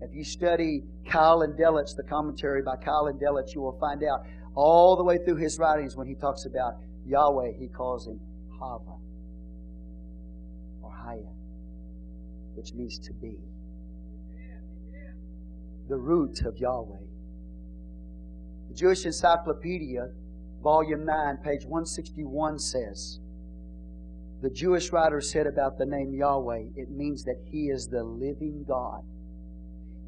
If you study Keil Delitzsch, the commentary by Keil and Delitzsch, you will find out all the way through his writings when he talks about Yahweh, he calls him Hava or Haya, which means to be. The root of Yahweh. The Jewish Encyclopedia, Volume 9, page 161 says, the Jewish writer said about the name Yahweh, it means that He is the living God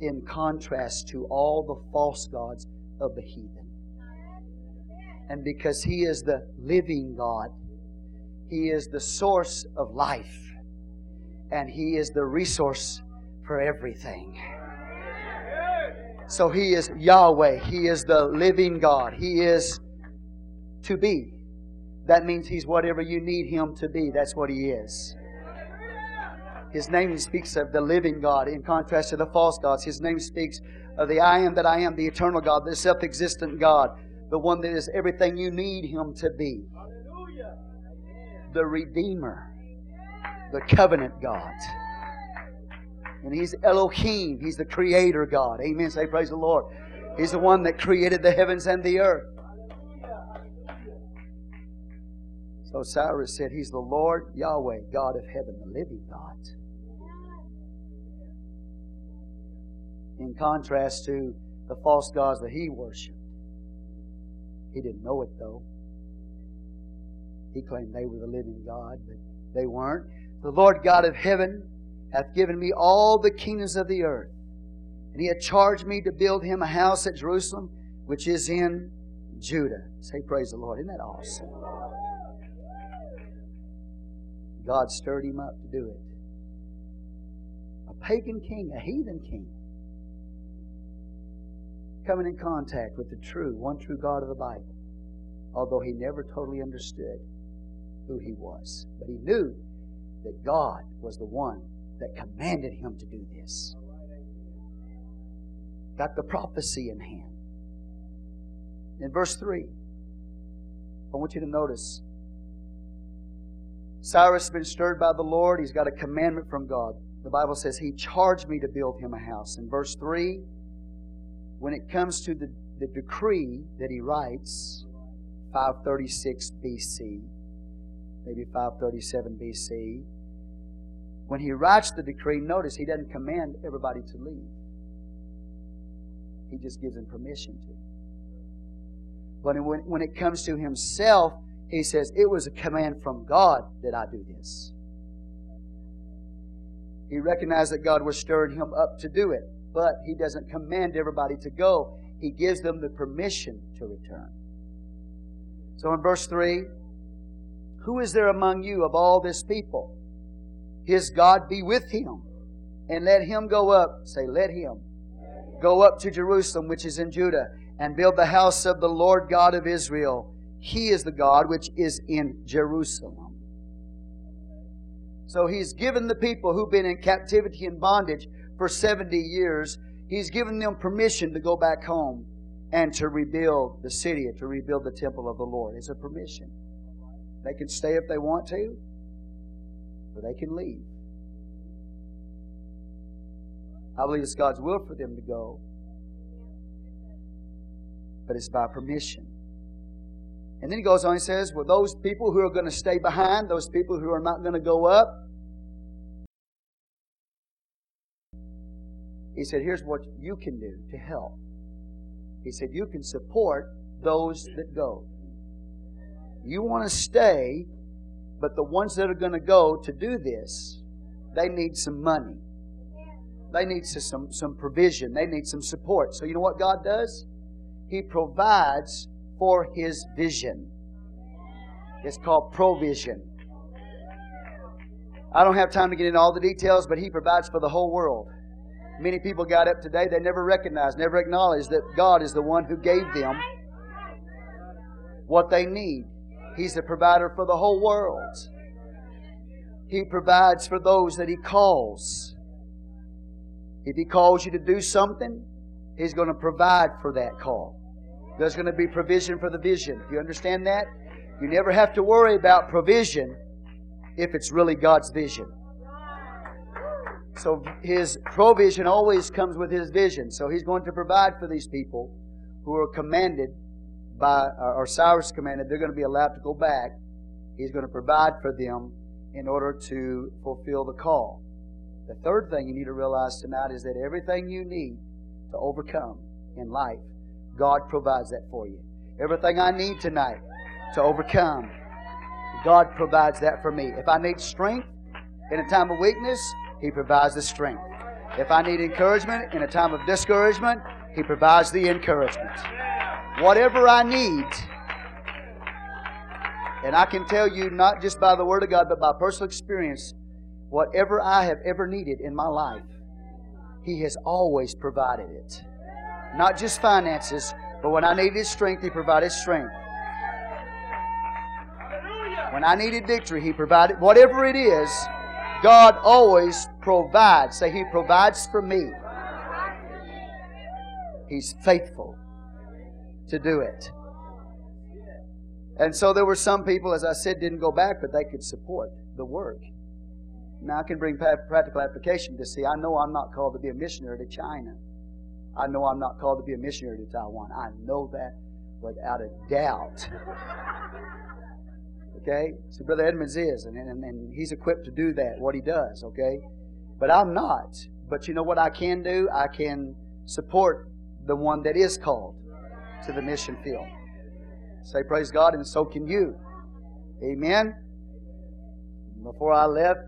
in contrast to all the false gods of the heathen. And because He is the living God, He is the source of life, and He is the resource for everything. So He is Yahweh. He is the living God. He is to be. That means He's whatever you need Him to be. That's what He is. His name speaks of the living God in contrast to the false gods. His name speaks of the I am that I am, the eternal God, the self existent God, the one that is everything you need Him to be. Hallelujah. The Redeemer, the covenant God. And He's Elohim, He's the Creator God. Amen. Say, Praise the Lord. He's the one that created the heavens and the earth. Cyrus said, He's the Lord Yahweh, God of heaven, the living God. In contrast to the false gods that he worshiped. He didn't know it though. He claimed they were the living God, but they weren't. The Lord God of heaven hath given me all the kingdoms of the earth. And he hath charged me to build him a house at Jerusalem, which is in Judah. Say, Praise the Lord. Isn't that awesome? God stirred him up to do it. A pagan king, a heathen king, coming in contact with the true, one true God of the Bible, although he never totally understood who he was. But he knew that God was the one that commanded him to do this. Got the prophecy in hand. In verse 3, I want you to notice Cyrus has been stirred by the Lord. He's got a commandment from God. The Bible says, He charged me to build him a house. In verse 3, when it comes to the, the decree that he writes, 536 BC, maybe 537 BC, when he writes the decree, notice he doesn't command everybody to leave. He just gives them permission to. But when, when it comes to himself, he says, It was a command from God that I do this. He recognized that God was stirring him up to do it, but he doesn't command everybody to go. He gives them the permission to return. So in verse 3, who is there among you of all this people? His God be with him, and let him go up. Say, let him go up to Jerusalem, which is in Judah, and build the house of the Lord God of Israel he is the God which is in Jerusalem. So he's given the people who've been in captivity and bondage for 70 years, he's given them permission to go back home and to rebuild the city, and to rebuild the temple of the Lord. It's a permission. They can stay if they want to, or they can leave. I believe it's God's will for them to go, but it's by permission. And then he goes on and says, Well, those people who are going to stay behind, those people who are not going to go up, He said, Here's what you can do to help. He said, You can support those that go. You want to stay, but the ones that are going to go to do this, they need some money. They need some, some provision. They need some support. So, you know what God does? He provides for His vision. It's called provision. I don't have time to get into all the details, but He provides for the whole world. Many people got up today, they never recognized, never acknowledged that God is the one who gave them what they need. He's the provider for the whole world. He provides for those that He calls. If He calls you to do something, He's going to provide for that call. There's going to be provision for the vision. Do you understand that? You never have to worry about provision if it's really God's vision. So His provision always comes with His vision. So He's going to provide for these people who are commanded by, or Cyrus commanded, they're going to be allowed to go back. He's going to provide for them in order to fulfill the call. The third thing you need to realize tonight is that everything you need to overcome in life, God provides that for you. Everything I need tonight to overcome, God provides that for me. If I need strength in a time of weakness, He provides the strength. If I need encouragement in a time of discouragement, He provides the encouragement. Whatever I need, and I can tell you, not just by the Word of God, but by personal experience, whatever I have ever needed in my life, He has always provided it. Not just finances, but when I needed strength, He provided strength. When I needed victory, He provided. Whatever it is, God always provides. Say, He provides for me. He's faithful to do it. And so there were some people, as I said, didn't go back, but they could support the work. Now I can bring practical application to see. I know I'm not called to be a missionary to China. I know I'm not called to be a missionary to Taiwan. I know that without a doubt. okay? So Brother Edmonds is, and, and, and he's equipped to do that, what he does, okay? But I'm not. But you know what I can do? I can support the one that is called to the mission field. Say praise God, and so can you. Amen. Before I left,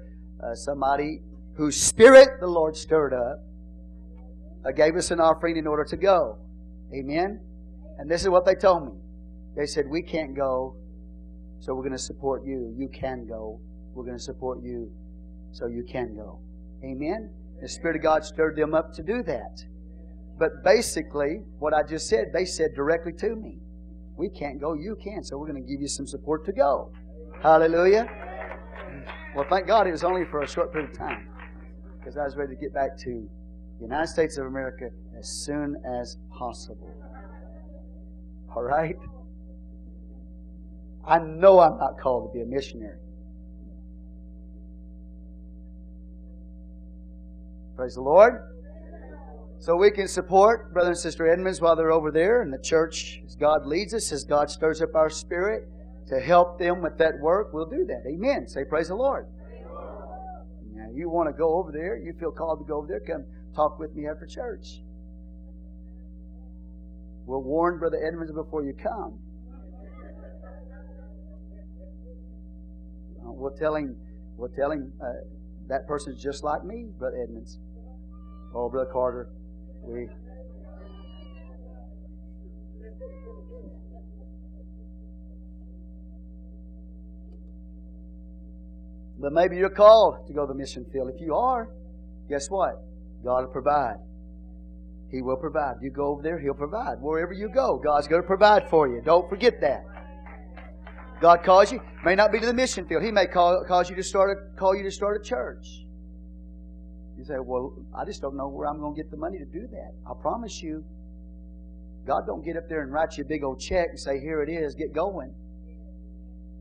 uh, somebody whose spirit the Lord stirred up uh, gave us an offering in order to go. Amen. And this is what they told me. They said, We can't go, so we're going to support you. You can go. We're going to support you, so you can go. Amen. The Spirit of God stirred them up to do that. But basically, what I just said, they said directly to me. We can't go, you can, so we're going to give you some support to go. Hallelujah. Well, thank God it was only for a short period of time because I was ready to get back to United States of America as soon as possible. All right? I know I'm not called to be a missionary. Praise the Lord. So we can support Brother and Sister Edmonds while they're over there in the church as God leads us, as God stirs up our spirit to help them with that work, we'll do that. Amen. Say praise the Lord. Now you want to go over there, you feel called to go over there, come talk with me after church. We'll warn Brother Edmonds before you come. Uh, we'll tell him, we'll tell him uh, that person's just like me, Brother Edmonds. Oh, Brother Carter, we But maybe you're called to go to the mission field. If you are, guess what? God will provide. He will provide. You go over there, He'll provide. Wherever you go, God's going to provide for you. Don't forget that. God calls you, may not be to the mission field. He may call, cause you to start a, call you to start a church. You say, well, I just don't know where I'm going to get the money to do that. I promise you, God don't get up there and write you a big old check and say, here it is, get going.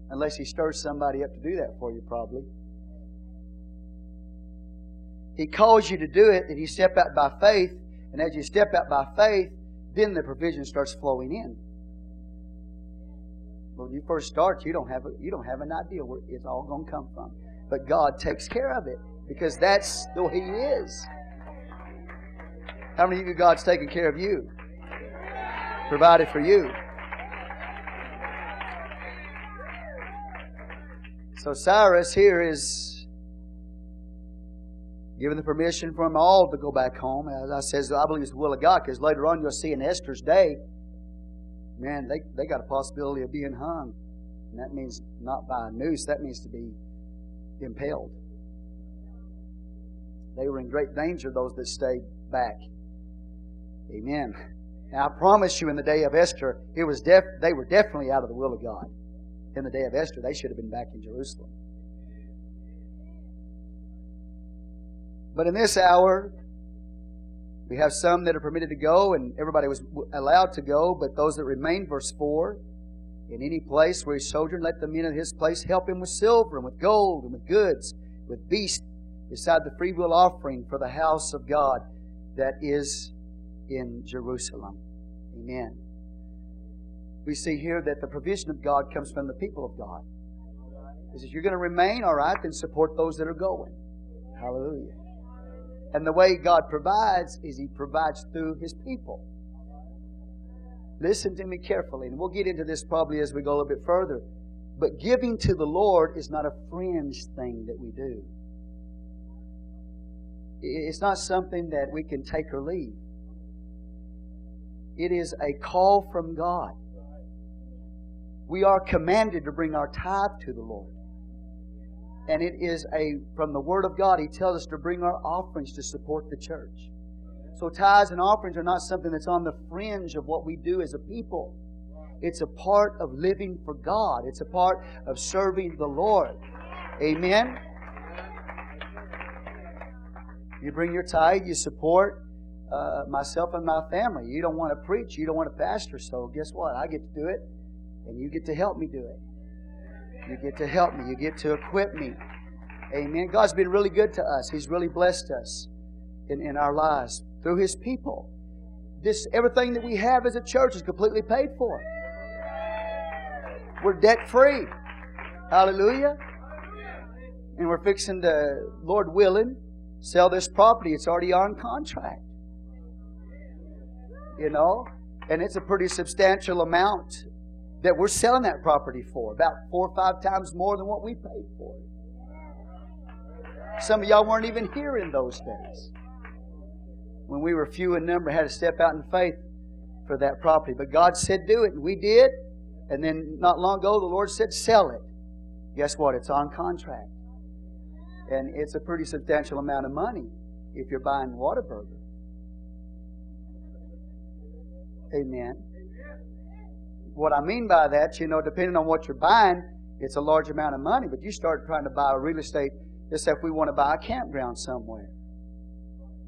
Unless He stirs somebody up to do that for you, probably. He calls you to do it, and you step out by faith. And as you step out by faith, then the provision starts flowing in. When you first start, you don't have a, you don't have an idea where it's all going to come from, but God takes care of it because that's the way He is. How many of you God's taken care of you? Provided for you. So Cyrus here is given the permission them all to go back home. As I says, I believe it's the will of God because later on you'll see in Esther's day, man, they, they got a possibility of being hung. And that means not by a noose, that means to be impaled. They were in great danger, those that stayed back. Amen. Now I promise you in the day of Esther, it was def- they were definitely out of the will of God. In the day of Esther, they should have been back in Jerusalem. But in this hour, we have some that are permitted to go, and everybody was allowed to go, but those that remain, verse 4, in any place where he sojourned, let the men of his place help him with silver and with gold and with goods, with beasts, beside the freewill offering for the house of God that is in Jerusalem. Amen. We see here that the provision of God comes from the people of God. He says, You're going to remain, all right, then support those that are going. Hallelujah. And the way God provides is He provides through His people. Listen to me carefully, and we'll get into this probably as we go a little bit further. But giving to the Lord is not a fringe thing that we do. It's not something that we can take or leave. It is a call from God. We are commanded to bring our tithe to the Lord. And it is a, from the Word of God, He tells us to bring our offerings to support the church. So tithes and offerings are not something that's on the fringe of what we do as a people. It's a part of living for God. It's a part of serving the Lord. Amen. You bring your tithe, you support uh, myself and my family. You don't want to preach, you don't want to pastor, so guess what? I get to do it, and you get to help me do it. You get to help me, you get to equip me. Amen. God's been really good to us, He's really blessed us in, in our lives through His people. This everything that we have as a church is completely paid for. We're debt free. Hallelujah. And we're fixing to, Lord willing, sell this property. It's already on contract. You know? And it's a pretty substantial amount that we're selling that property for. About four or five times more than what we paid for it. Some of y'all weren't even here in those days. When we were few in number, had to step out in faith for that property. But God said, do it, and we did. And then not long ago, the Lord said, sell it. Guess what? It's on contract. And it's a pretty substantial amount of money if you're buying Whataburger. Amen. What I mean by that, you know, depending on what you're buying, it's a large amount of money. But you start trying to buy real estate, just say if we want to buy a campground somewhere.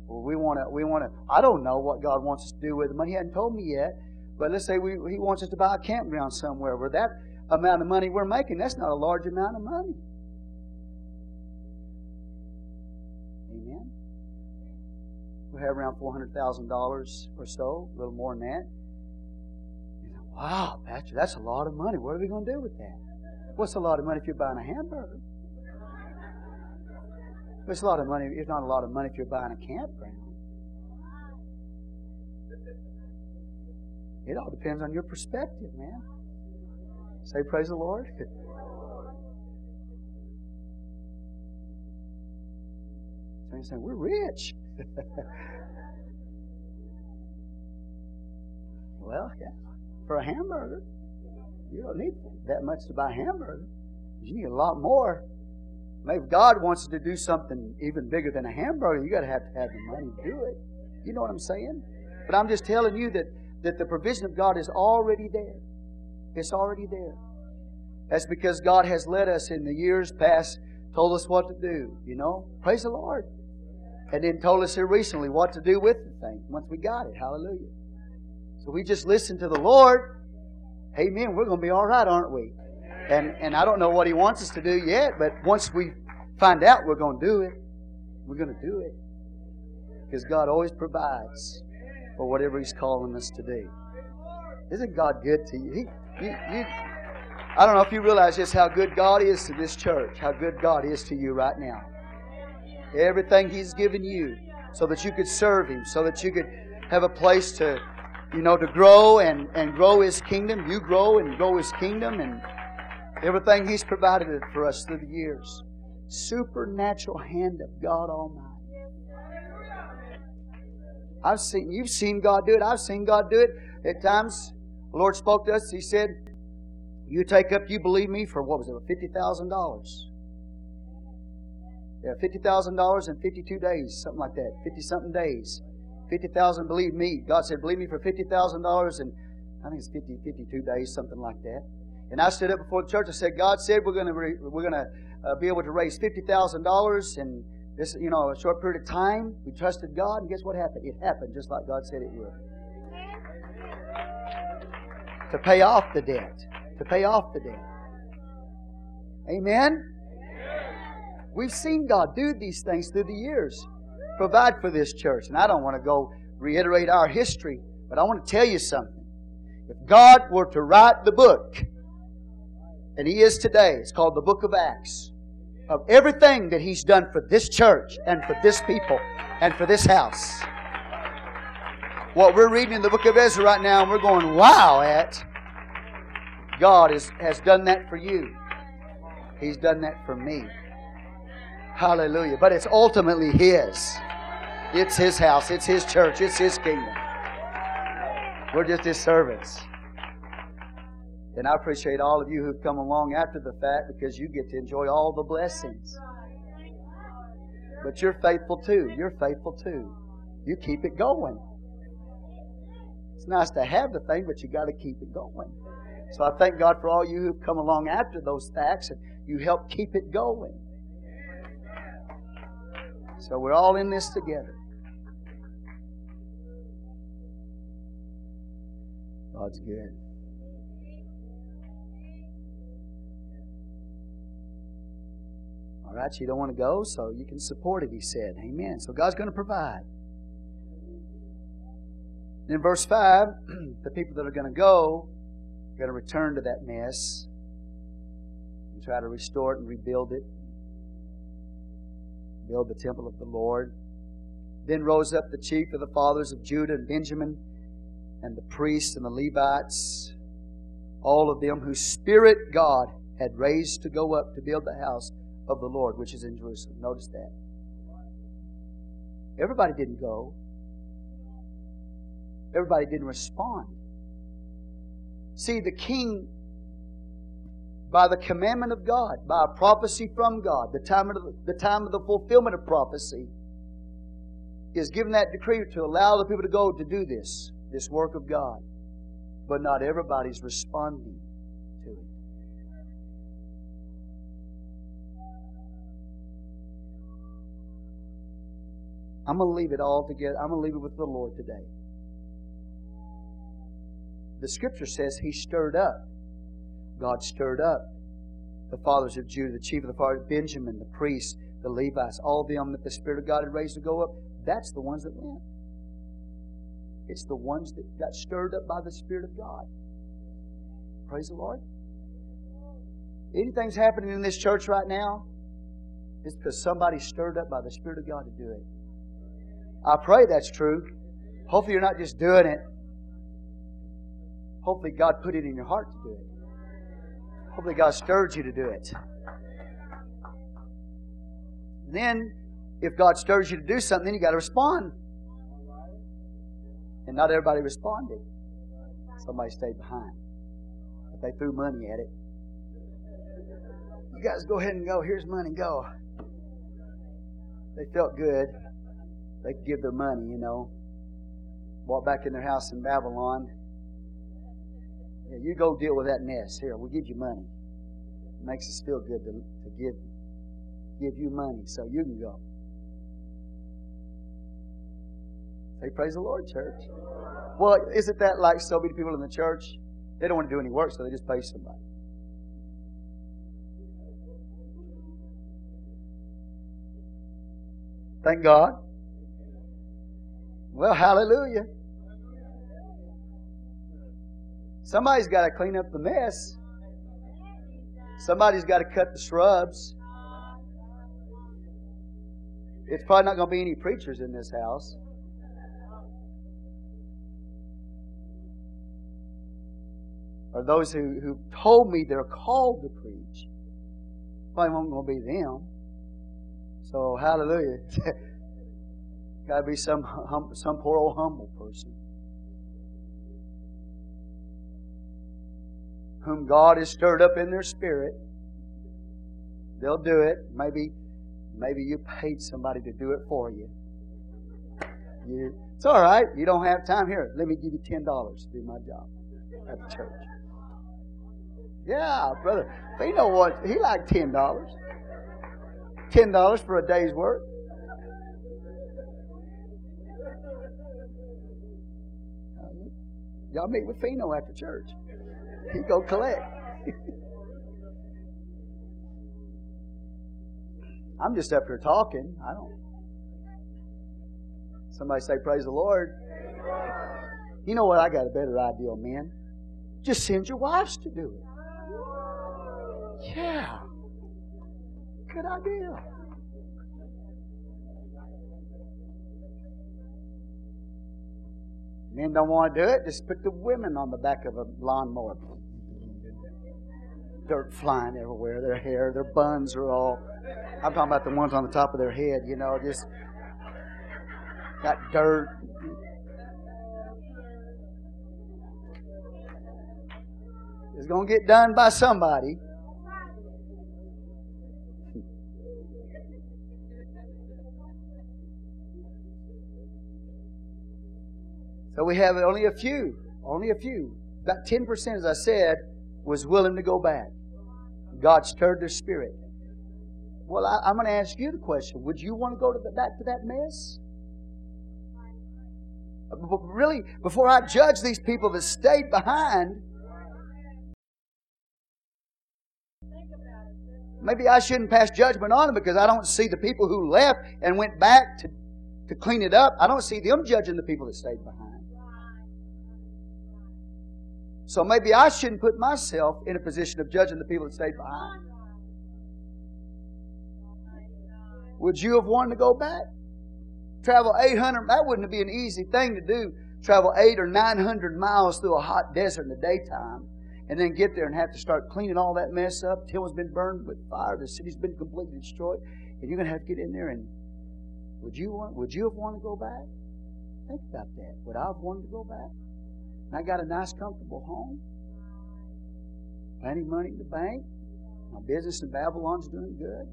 Well, we want to, we want to, I don't know what God wants us to do with the money. He hadn't told me yet. But let's say we, He wants us to buy a campground somewhere where that amount of money we're making, that's not a large amount of money. Amen. We have around $400,000 or so, a little more than that. Wow, Pastor, that's a lot of money. What are we going to do with that? What's a lot of money if you're buying a hamburger? It's a lot of money. It's not a lot of money if you're buying a campground. It all depends on your perspective, man. Say praise the Lord. So you say, we're rich. well, yeah. For a hamburger, you don't need that much to buy a hamburger. You need a lot more. Maybe God wants to do something even bigger than a hamburger. You got to have to have the money to do it. You know what I'm saying? But I'm just telling you that, that the provision of God is already there. It's already there. That's because God has led us in the years past, told us what to do. You know? Praise the Lord. And then told us here recently what to do with the thing once we got it. Hallelujah. So we just listen to the Lord. Amen. We're going to be all right, aren't we? And, and I don't know what He wants us to do yet, but once we find out we're going to do it, we're going to do it. Because God always provides for whatever He's calling us to do. Isn't God good to you? He, you, you I don't know if you realize just how good God is to this church, how good God is to you right now. Everything He's given you, so that you could serve Him, so that you could have a place to, you know, to grow and, and grow His kingdom. You grow and grow His kingdom and everything He's provided for us through the years. Supernatural hand of God Almighty. I've seen, you've seen God do it. I've seen God do it. At times, the Lord spoke to us. He said, You take up, you believe me, for what was it, $50,000. Yeah, $50,000 in 52 days, something like that. 50 something days. 50,000, believe me. God said, Believe me for $50,000 and I think it's 50, 52 days, something like that. And I stood up before the church. I said, God said we're going to, we're going to uh, be able to raise $50,000 in this, you know, a short period of time. We trusted God, and guess what happened? It happened just like God said it would. To pay off the debt. To pay off the debt. Amen? We've seen God do these things through the years. Provide for this church. And I don't want to go reiterate our history, but I want to tell you something. If God were to write the book, and He is today, it's called the Book of Acts, of everything that He's done for this church and for this people and for this house. What we're reading in the book of Ezra right now, and we're going, wow, at God is, has done that for you. He's done that for me. Hallelujah. But it's ultimately His. It's His house, it's His church, it's His kingdom. We're just His servants. And I appreciate all of you who've come along after the fact because you get to enjoy all the blessings. But you're faithful too. You're faithful too. You keep it going. It's nice to have the thing, but you got to keep it going. So I thank God for all you who've come along after those facts and you help keep it going. So we're all in this together. God's good. All right, you don't want to go, so you can support it, he said. Amen. So God's going to provide. In verse 5, the people that are going to go are going to return to that mess and try to restore it and rebuild it build the temple of the Lord. Then rose up the chief of the fathers of Judah and Benjamin, and the priests and the Levites, all of them whose spirit God had raised to go up to build the house of the Lord, which is in Jerusalem. Notice that. Everybody didn't go. Everybody didn't respond. See, the king by the commandment of God, by a prophecy from God, the time of the, the time of the fulfillment of prophecy, is given that decree to allow the people to go to do this, this work of God. But not everybody's responding to it. I'm going to leave it all together. I'm going to leave it with the Lord today. The scripture says he stirred up God stirred up the fathers of Judah, the chief of the fathers, Benjamin, the priests, the Levites, all of them that the Spirit of God had raised to go up. That's the ones that went. It's the ones that got stirred up by the Spirit of God. Praise the Lord. Anything's happening in this church right now, it's because somebody stirred up by the Spirit of God to do it. I pray that's true. Hopefully, you're not just doing it. Hopefully, God put it in your heart to do it. Hopefully, God stirred you to do it. And then, if God stirs you to do something, then you got to respond. And not everybody responded. Somebody stayed behind. But they threw money at it. You guys go ahead and go. Here's money. Go. They felt good. They could give their money, you know. Walk back in their house in Babylon yeah, you go deal with that mess. Here, we'll give you money. It makes us feel good to, to give, give you money so you can go. Say, praise the Lord, church. Well, isn't that like so many people in the church? They don't want to do any work, so they just pay somebody. Thank God. Well, hallelujah. Somebody's got to clean up the mess. Somebody's got to cut the shrubs. It's probably not going to be any preachers in this house. Or those who, who told me they're called to preach. Probably won't going to be them. So, hallelujah. Got to be some, hum, some poor old humble person. Whom God has stirred up in their spirit. They'll do it. Maybe, maybe you paid somebody to do it for you. you it's all right. You don't have time. Here, let me give you $10 to do my job at the church. Yeah, brother. They know what he like ten dollars. Ten dollars for a day's work. Y'all meet with Fino after church. He go collect. I'm just up here talking. I don't. Somebody say, Praise the Lord. You know what? I got a better idea, men. Just send your wives to do it. Yeah. Good idea. Men don't want to do it, just put the women on the back of a lawnmower. Dirt flying everywhere, their hair, their buns are all. I'm talking about the ones on the top of their head, you know, just got dirt. It's going to get done by somebody. So we have only a few, only a few. About 10%, as I said, was willing to go back. God stirred their spirit. Well, I, am going to ask you the question Would you want to go to the, back to that mess? Uh, but really, before I judge these people that stayed behind, maybe I shouldn't pass judgment on them because I don't see the people who left and went back to, to clean it up. I don't see them judging the people that stayed behind. So maybe I shouldn't put myself in a position of judging the people that stayed behind. Would you have wanted to go back? Travel 800, that wouldn't be an easy thing to do. Travel 8 or 900 miles through a hot desert in the daytime and then get there and have to start cleaning all that mess up. Has been burned with fire. The city's been completely destroyed. And you're going to have to get in there and would you want, would you have wanted to go back? Think about that. Would I have wanted to go back? I got a nice, comfortable home. Plenty of money in the bank. My business in Babylon's doing good.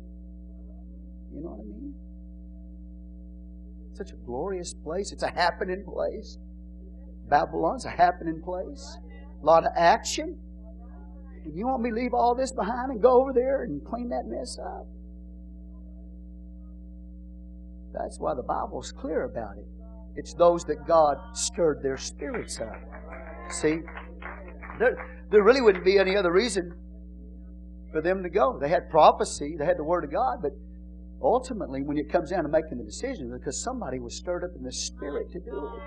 You know what I mean? Such a glorious place. It's a happening place. Babylon's a happening place. A lot of action. And you want me to leave all this behind and go over there and clean that mess up? That's why the Bible's clear about it. It's those that God stirred their spirits up. See? There, there really wouldn't be any other reason for them to go. They had prophecy, they had the Word of God, but ultimately, when it comes down to making the decision, because somebody was stirred up in the Spirit to do it.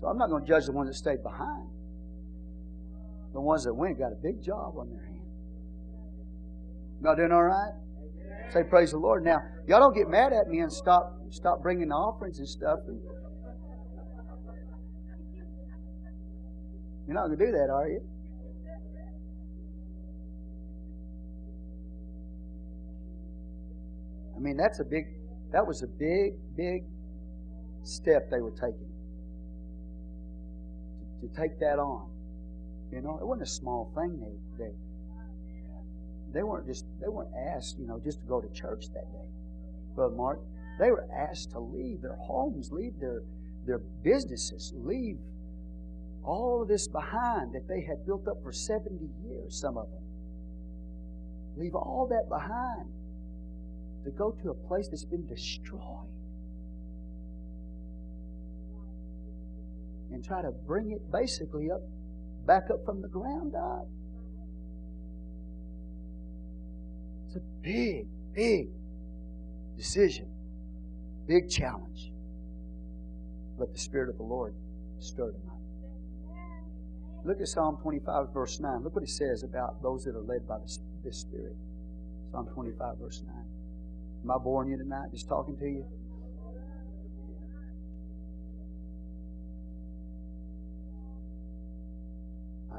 So I'm not going to judge the ones that stayed behind. The ones that went got a big job on their hands. Y'all doing all right? Say praise the Lord. Now, y'all don't get mad at me and stop stop bringing the offerings and stuff and You're not going to do that, are you? I mean, that's a big, that was a big, big step they were taking. To take that on. You know, it wasn't a small thing. They, they, they weren't just, they weren't asked, you know, just to go to church that day. Brother Mark, they were asked to leave their homes, leave their, their businesses, leave all of this behind that they had built up for 70 years, some of them. Leave all that behind to go to a place that's been destroyed and try to bring it basically up back up from the ground up. It's a big, big decision, big challenge. But the Spirit of the Lord stirred them up. Look at Psalm 25, verse 9. Look what it says about those that are led by this Spirit. Psalm 25, verse 9. Am I boring you tonight? Just talking to you?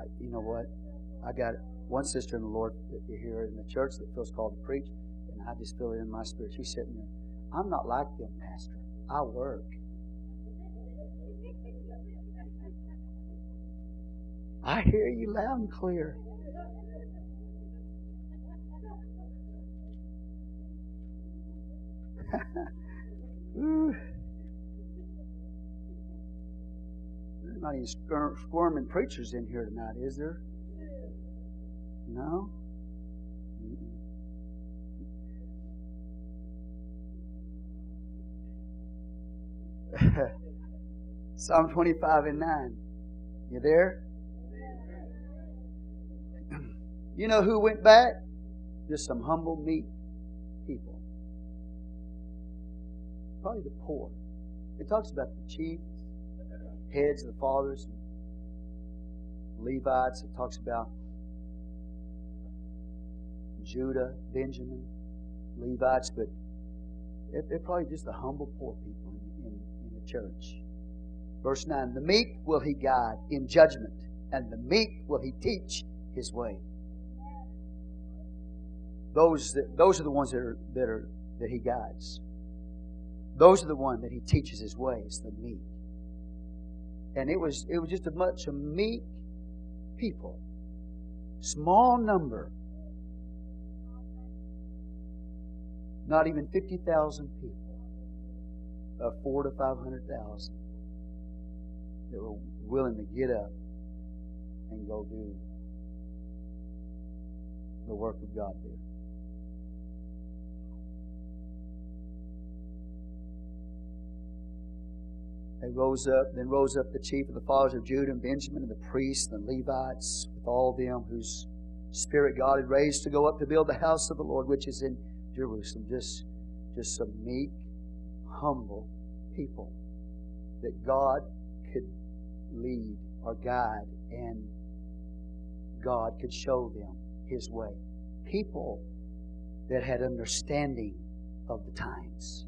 I, you know what? I got one sister in the Lord here in the church that feels called to preach, and I just feel it in my spirit. She's sitting there. I'm not like them, Pastor. I work. I hear you loud and clear. There's not any squirming preachers in here tonight, is there? No? Psalm 25 and 9. You there? You know who went back? Just some humble, meek people. Probably the poor. It talks about the chiefs, heads, of the fathers, Levites. It talks about Judah, Benjamin, Levites, but they're probably just the humble poor people in, in, in the church. Verse 9 The meek will he guide in judgment, and the meek will he teach his way. Those, that, those are the ones that, are, that, are, that he guides. Those are the ones that he teaches his ways, the meek. And it was, it was just a much a meek people. Small number. Not even 50,000 people. Of four to 500,000 that were willing to get up and go do the work of God there. They rose up, then rose up the chief of the fathers of Judah and Benjamin and the priests and the Levites with all them whose spirit God had raised to go up to build the house of the Lord which is in Jerusalem. Just, just some meek, humble people that God could lead or guide and God could show them His way. People that had understanding of the times.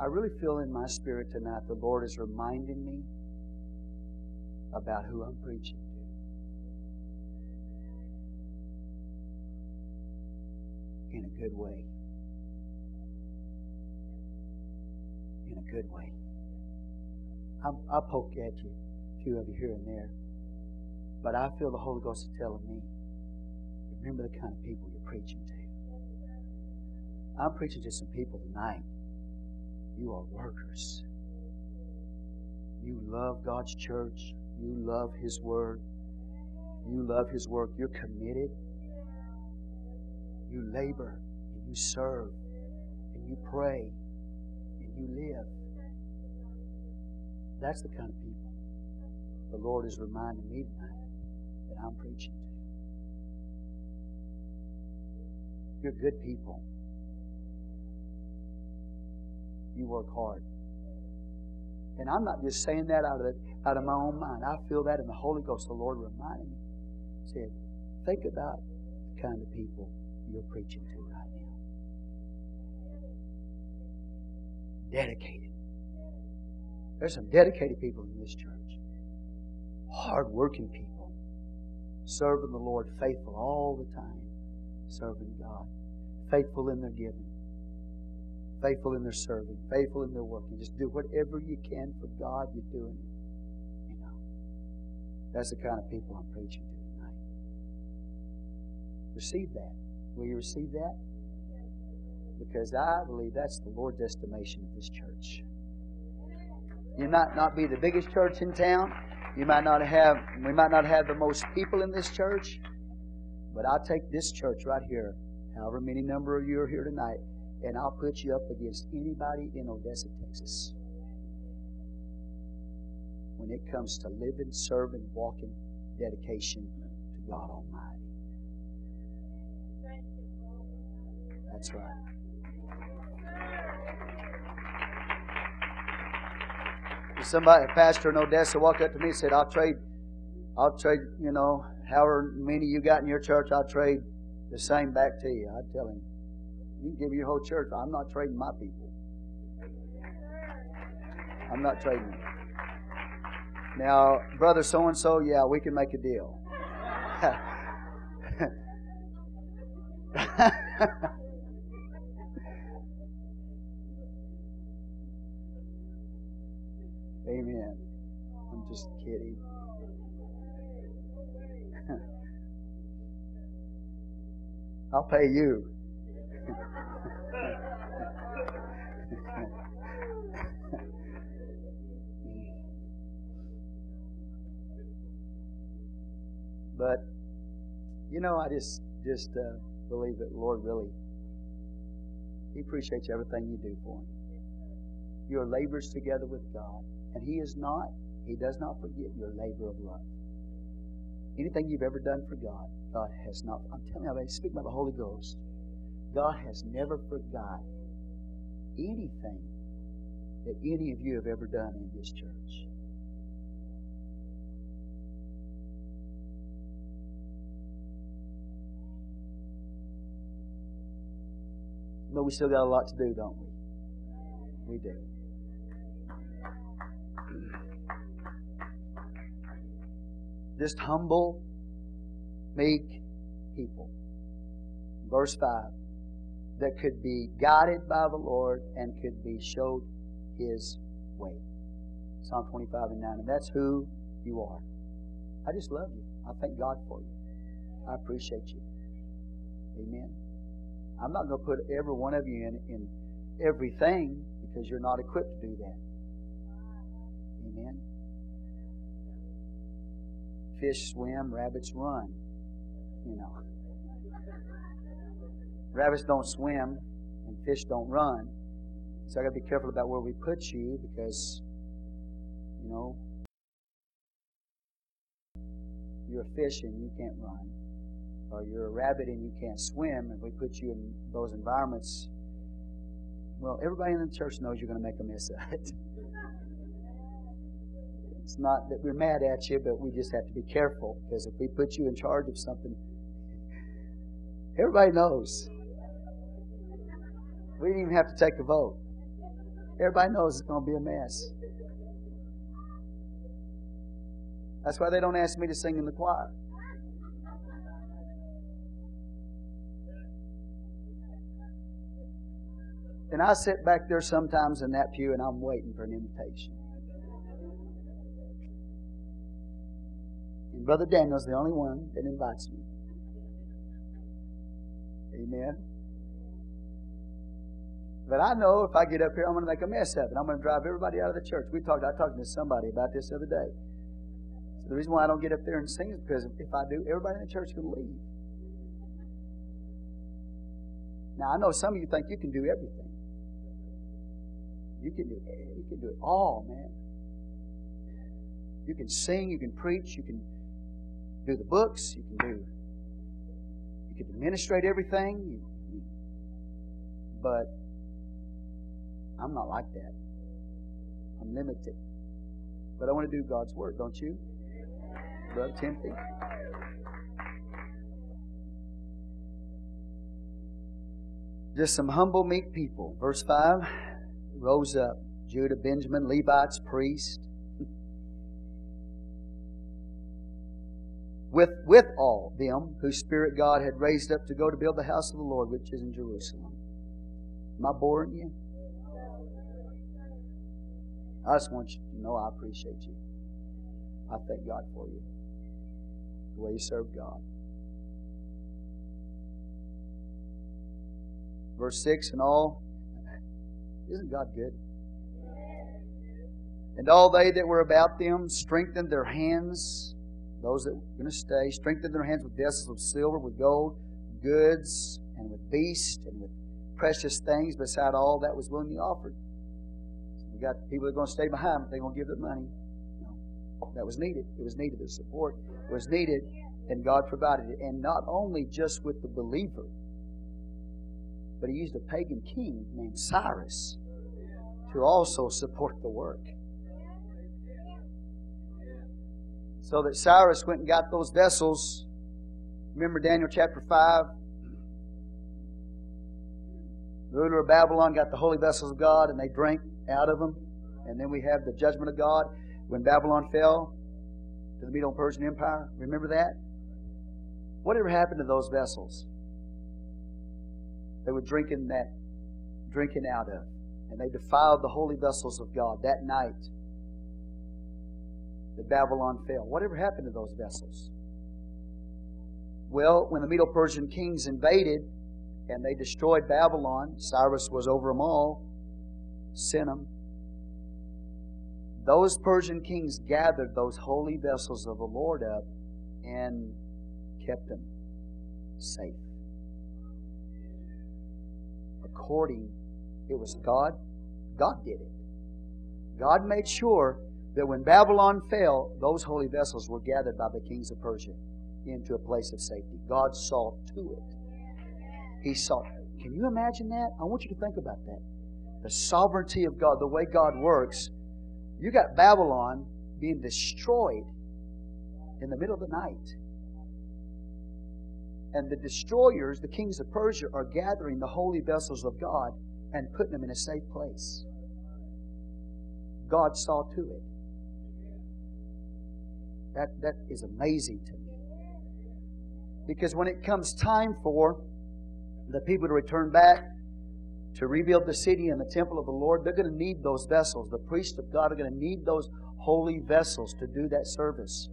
I really feel in my spirit tonight the Lord is reminding me about who I'm preaching to. In a good way. In a good way. i I'll poke at you, a few of you here and there. But I feel the Holy Ghost is telling me remember the kind of people you're preaching to. I'm preaching to some people tonight you are workers. You love God's church. You love His Word. You love His work. You're committed. You labor and you serve and you pray and you live. That's the kind of people the Lord is reminding me tonight that I'm preaching to. You're good people. You work hard. And I'm not just saying that out of, out of my own mind. I feel that in the Holy Ghost. The Lord reminded me. Said, think about the kind of people you're preaching to right now. Dedicated. There's some dedicated people in this church. Hard working people. Serving the Lord faithful all the time. Serving God. Faithful in their giving faithful in their serving, faithful in their working. Just do whatever you can for God, you're doing it. You know. That's the kind of people I'm preaching to tonight. Receive that. Will you receive that? Because I believe that's the Lord's estimation of this church. You might not be the biggest church in town. You might not have we might not have the most people in this church. But I'll take this church right here, however many number of you are here tonight, and I'll put you up against anybody in Odessa, Texas. When it comes to living, serving, walking, dedication to God Almighty. That's right. Somebody, a pastor in Odessa, walked up to me and said, "I'll trade, I'll trade, you know, however many you got in your church, I'll trade the same back to you. I tell him, you can give your whole church. I'm not trading my people. I'm not trading. Now, brother so and so, yeah, we can make a deal. Amen. I'm just kidding. I'll pay you. But you know, I just just uh, believe that Lord really He appreciates everything you do for Him. Your labors together with God, and He is not He does not forget your labor of love. Anything you've ever done for God, God has not. I'm telling you, I speak about the Holy Ghost. God has never forgot anything that any of you have ever done in this church. But we still got a lot to do, don't we? We do. Just humble, meek people. Verse 5 that could be guided by the Lord and could be showed His way. Psalm 25 and 9. And that's who you are. I just love you. I thank God for you. I appreciate you. Amen. I'm not going to put every one of you in, in everything because you're not equipped to do that. Amen. Fish swim, rabbits run. You know. Rabbits don't swim and fish don't run. So I got to be careful about where we put you because, you know, you're a fish and you can't run or you're a rabbit and you can't swim, and we put you in those environments, well, everybody in the church knows you're going to make a mess of it. It's not that we're mad at you, but we just have to be careful because if we put you in charge of something, everybody knows. We didn't even have to take a vote. Everybody knows it's going to be a mess. That's why they don't ask me to sing in the choir. And I sit back there sometimes in that pew and I'm waiting for an invitation. And Brother Daniel's the only one that invites me. Amen. But I know if I get up here, I'm going to make a mess of it. I'm going to drive everybody out of the church. We talked. I talked to somebody about this the other day. So the reason why I don't get up there and sing is because if I do, everybody in the church can leave. Now I know some of you think you can do everything. You can do it. You can do it all, man. You can sing, you can preach, you can do the books, you can do you can administrate everything. But I'm not like that. I'm limited. But I want to do God's work, don't you? Brother Timothy? Just some humble, meek people. Verse 5 rose up Judah, Benjamin, Levites, priests. with, with all them whose spirit God had raised up to go to build the house of the Lord, which is in Jerusalem. Am I boring you? I just want you to know I appreciate you. I thank God for you. The way you serve God. Verse 6 and all isn't God good? And all they that were about them strengthened their hands, those that were going to stay, strengthened their hands with vessels of silver, with gold, goods, and with beasts, and with precious things beside all that was willingly offered. We got people that are going to stay behind, but they're going to give their money. No, that was needed. It was needed. The support was needed, and God provided it. And not only just with the believer, but he used a pagan king named Cyrus to also support the work. So that Cyrus went and got those vessels. Remember Daniel chapter 5? The ruler of Babylon got the holy vessels of God and they drank out of them. And then we have the judgment of God when Babylon fell to the Medo Persian Empire. Remember that? Whatever happened to those vessels? They were drinking that, drinking out of. And they defiled the holy vessels of God that night that Babylon fell. Whatever happened to those vessels? Well, when the Medo Persian kings invaded and they destroyed Babylon, Cyrus was over them all, Sennacherib. Those Persian kings gathered those holy vessels of the Lord up and kept them safe. According, it was God. God did it. God made sure that when Babylon fell, those holy vessels were gathered by the kings of Persia into a place of safety. God saw to it. He saw. Can you imagine that? I want you to think about that. The sovereignty of God, the way God works. You got Babylon being destroyed in the middle of the night. And the destroyers, the kings of Persia, are gathering the holy vessels of God and putting them in a safe place. God saw to it. That, that is amazing to me. Because when it comes time for the people to return back to rebuild the city and the temple of the Lord, they're going to need those vessels. The priests of God are going to need those holy vessels to do that service.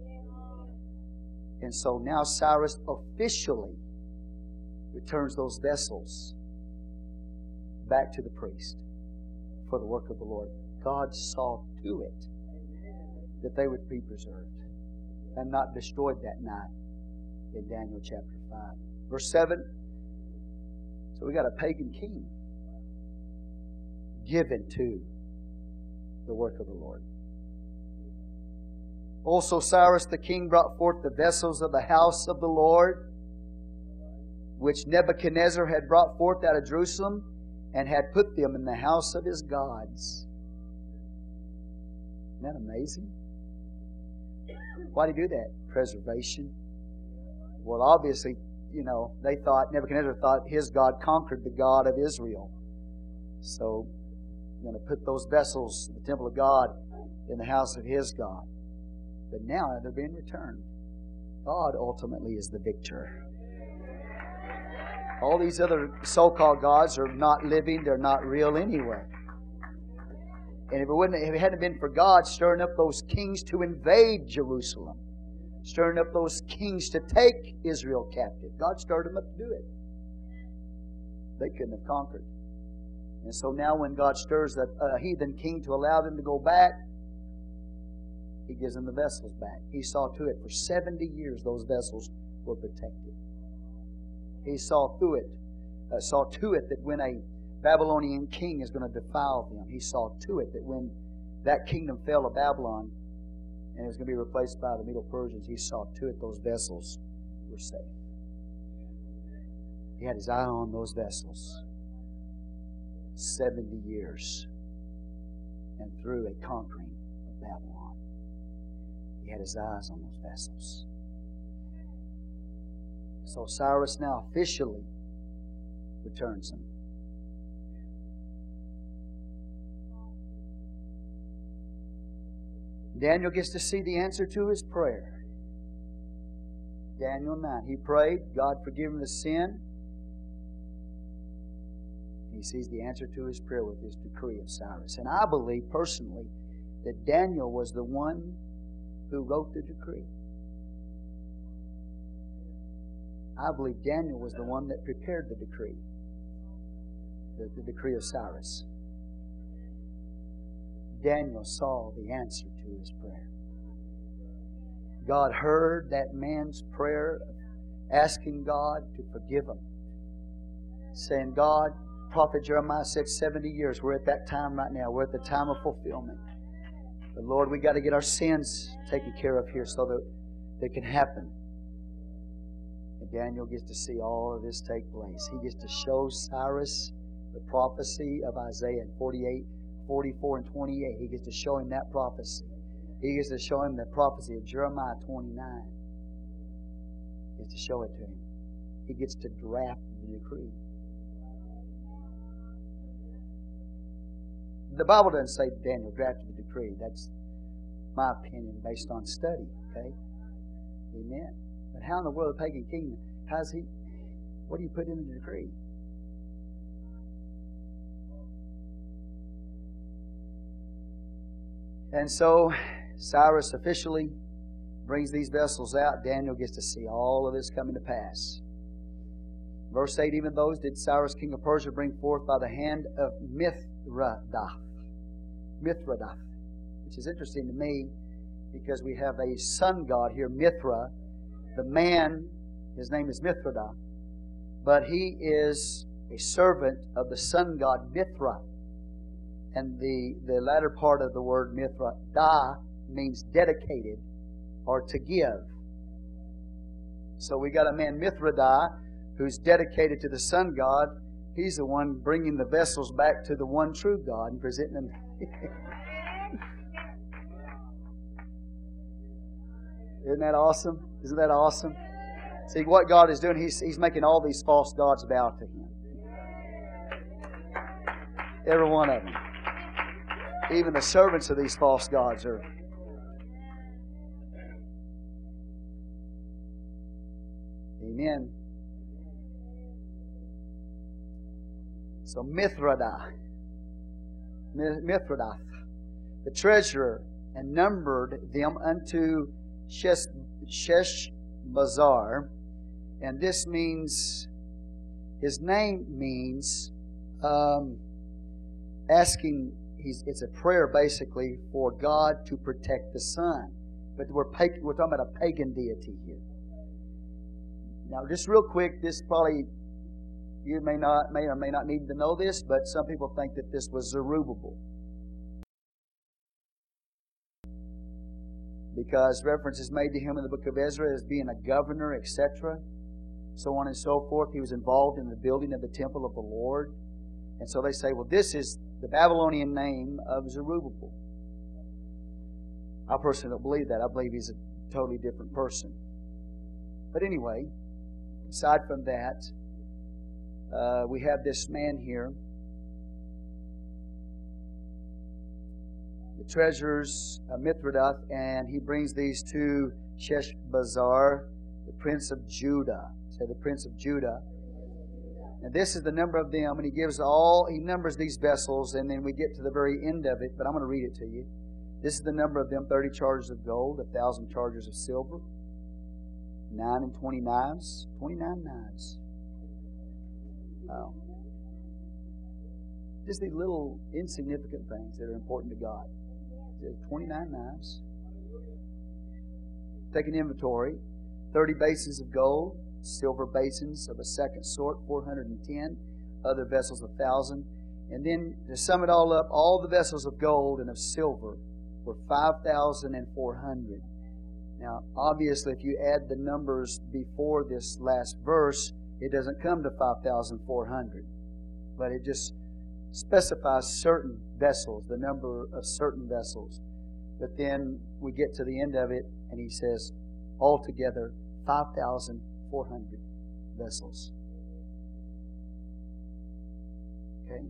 And so now Cyrus officially returns those vessels back to the priest for the work of the Lord. God saw to it that they would be preserved and not destroyed that night in Daniel chapter 5. Verse 7. So we got a pagan king given to the work of the Lord. Also, Cyrus the king brought forth the vessels of the house of the Lord, which Nebuchadnezzar had brought forth out of Jerusalem, and had put them in the house of his gods. Isn't that amazing? Why did he do that? Preservation. Well, obviously, you know, they thought, Nebuchadnezzar thought his God conquered the God of Israel. So, going to put those vessels the temple of God in the house of his God. But now they're being returned. God ultimately is the victor. All these other so called gods are not living, they're not real anyway. And if it, wouldn't, if it hadn't been for God stirring up those kings to invade Jerusalem, stirring up those kings to take Israel captive, God stirred them up to do it. They couldn't have conquered. And so now, when God stirs a, a heathen king to allow them to go back, He gives them the vessels back. He saw to it for 70 years those vessels were protected. He saw through it, uh, saw to it that when a Babylonian king is going to defile them, he saw to it that when that kingdom fell to Babylon and it was going to be replaced by the Medo Persians, he saw to it those vessels were safe. He had his eye on those vessels. 70 years and through a conquering of Babylon. He had his eyes on those vessels. So Cyrus now officially returns them. Daniel gets to see the answer to his prayer. Daniel 9. He prayed, God forgive him the sin. He sees the answer to his prayer with his decree of Cyrus. And I believe personally that Daniel was the one who wrote the decree. I believe Daniel was the one that prepared the decree, the, the decree of Cyrus. Daniel saw the answer to his prayer. God heard that man's prayer, asking God to forgive him, saying, God, prophet Jeremiah said 70 years. We're at that time right now. We're at the time of fulfillment. But Lord, we got to get our sins taken care of here so that they can happen. And Daniel gets to see all of this take place. He gets to show Cyrus the prophecy of Isaiah in 48, 44, and 28. He gets to show him that prophecy. He gets to show him the prophecy of Jeremiah 29. He gets to show it to him. He gets to draft the decree. The Bible doesn't say Daniel drafted the decree. That's my opinion based on study. Okay, Amen. But how in the world the pagan king? How's he? What do you put in the decree? And so Cyrus officially brings these vessels out. Daniel gets to see all of this coming to pass. Verse 8 Even those did Cyrus, king of Persia, bring forth by the hand of Mithredath. Which is interesting to me because we have a sun god here, Mithra. The man, his name is Mithredath, but he is a servant of the sun god Mithra. And the, the latter part of the word Mithra, da, means dedicated or to give. So we got a man, Mithredath, who's dedicated to the sun god. He's the one bringing the vessels back to the one true God and presenting them. Isn't that awesome? Isn't that awesome? See, what God is doing, He's, he's making all these false gods bow to Him. Every one of them. Even the servants of these false gods are. Amen. So Mithredath, Mithredath, the treasurer, and numbered them unto Shesh, Sheshbazzar, and this means his name means um, asking. He's it's a prayer basically for God to protect the sun, but we're we're talking about a pagan deity here. Now, just real quick, this probably you may not may or may not need to know this, but some people think that this was Zerubbabel. Because reference is made to him in the book of Ezra as being a governor, etc. So on and so forth. He was involved in the building of the temple of the Lord. And so they say, well, this is the Babylonian name of Zerubbabel. I personally don't believe that. I believe he's a totally different person. But anyway, aside from that, uh, we have this man here. The treasurers, uh, Mithredath, and he brings these to Sheshbazzar, the prince of Judah. Say the prince of Judah. And this is the number of them, and he gives all, he numbers these vessels, and then we get to the very end of it, but I'm going to read it to you. This is the number of them 30 chargers of gold, a thousand chargers of silver, nine and twenty knives, 29 knives. Wow. Just these little insignificant things that are important to God. 29 knives. Take an inventory. 30 basins of gold, silver basins of a second sort, 410, other vessels, a 1,000. And then to sum it all up, all the vessels of gold and of silver were 5,400. Now, obviously, if you add the numbers before this last verse, it doesn't come to 5,400, but it just specifies certain vessels, the number of certain vessels. But then we get to the end of it, and he says, altogether, 5,400 vessels. Okay?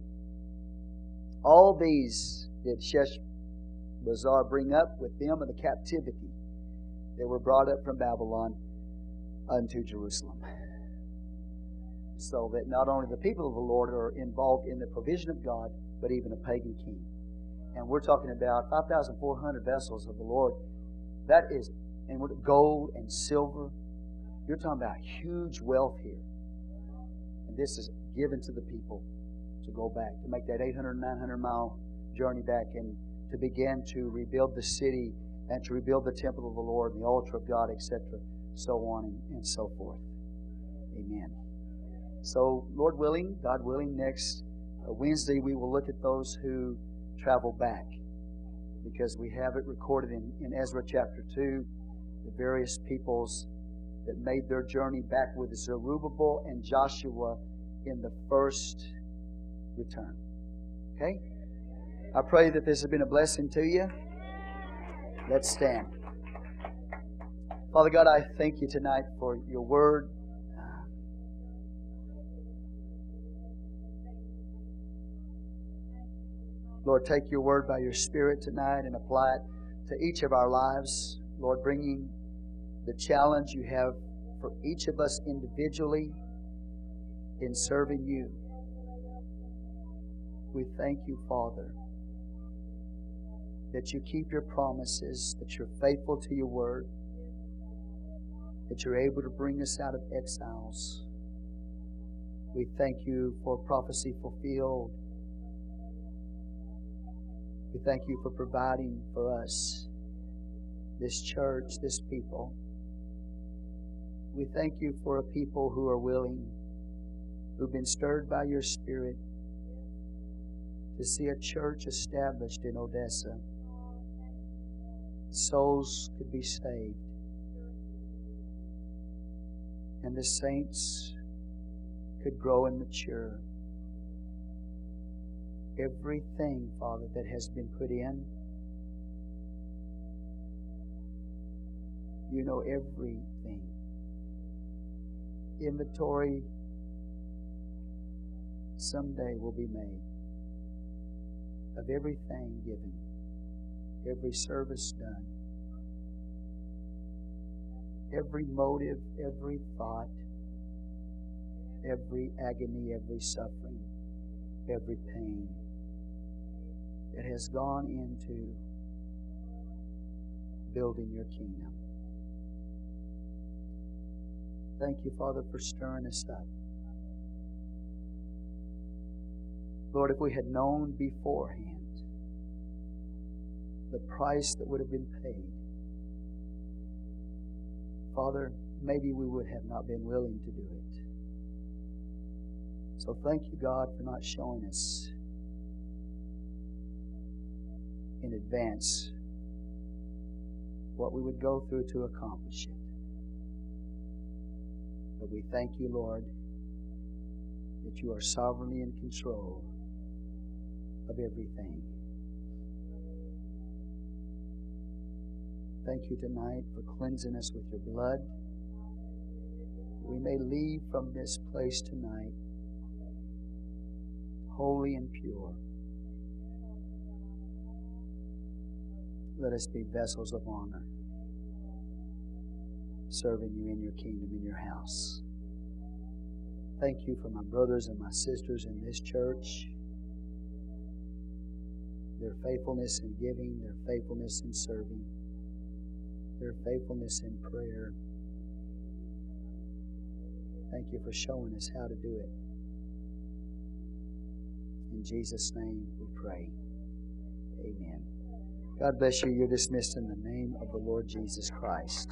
All these did Sheshbazzar bring up with them in the captivity that were brought up from Babylon unto Jerusalem so that not only the people of the Lord are involved in the provision of God, but even a pagan king. And we're talking about 5,400 vessels of the Lord. That is, and gold and silver. You're talking about huge wealth here. And this is given to the people to go back, to make that 800, 900 mile journey back and to begin to rebuild the city and to rebuild the temple of the Lord and the altar of God, etc., so on and, and so forth. Amen. So, Lord willing, God willing, next uh, Wednesday we will look at those who travel back because we have it recorded in, in Ezra chapter 2, the various peoples that made their journey back with Zerubbabel and Joshua in the first return. Okay? I pray that this has been a blessing to you. Let's stand. Father God, I thank you tonight for your word. Lord, take your word by your Spirit tonight and apply it to each of our lives. Lord, bringing the challenge you have for each of us individually in serving you. We thank you, Father, that you keep your promises, that you're faithful to your word, that you're able to bring us out of exiles. We thank you for prophecy fulfilled. We thank you for providing for us, this church, this people. We thank you for a people who are willing, who've been stirred by your Spirit to see a church established in Odessa. Souls could be saved. And the saints could grow and mature. Everything, Father, that has been put in, you know everything. Inventory someday will be made of everything given, every service done, every motive, every thought, every agony, every suffering, every pain that has gone into building your kingdom. Thank you, Father, for stirring us up. Lord, if we had known beforehand the price that would have been paid, Father, maybe we would have not been willing to do it. So thank you, God, for not showing us in advance what we would go through to accomplish it. But we thank you, Lord, that you are sovereignly in control of everything. Thank you tonight for cleansing us with your blood. We may leave from this place tonight holy and pure. Let us be vessels of honor, serving you in your kingdom, in your house. Thank you for my brothers and my sisters in this church, their faithfulness in giving, their faithfulness in serving, their faithfulness in prayer. Thank you for showing us how to do it. In Jesus' name we pray. Amen. God bless you. You're dismissed in the name of the Lord Jesus Christ.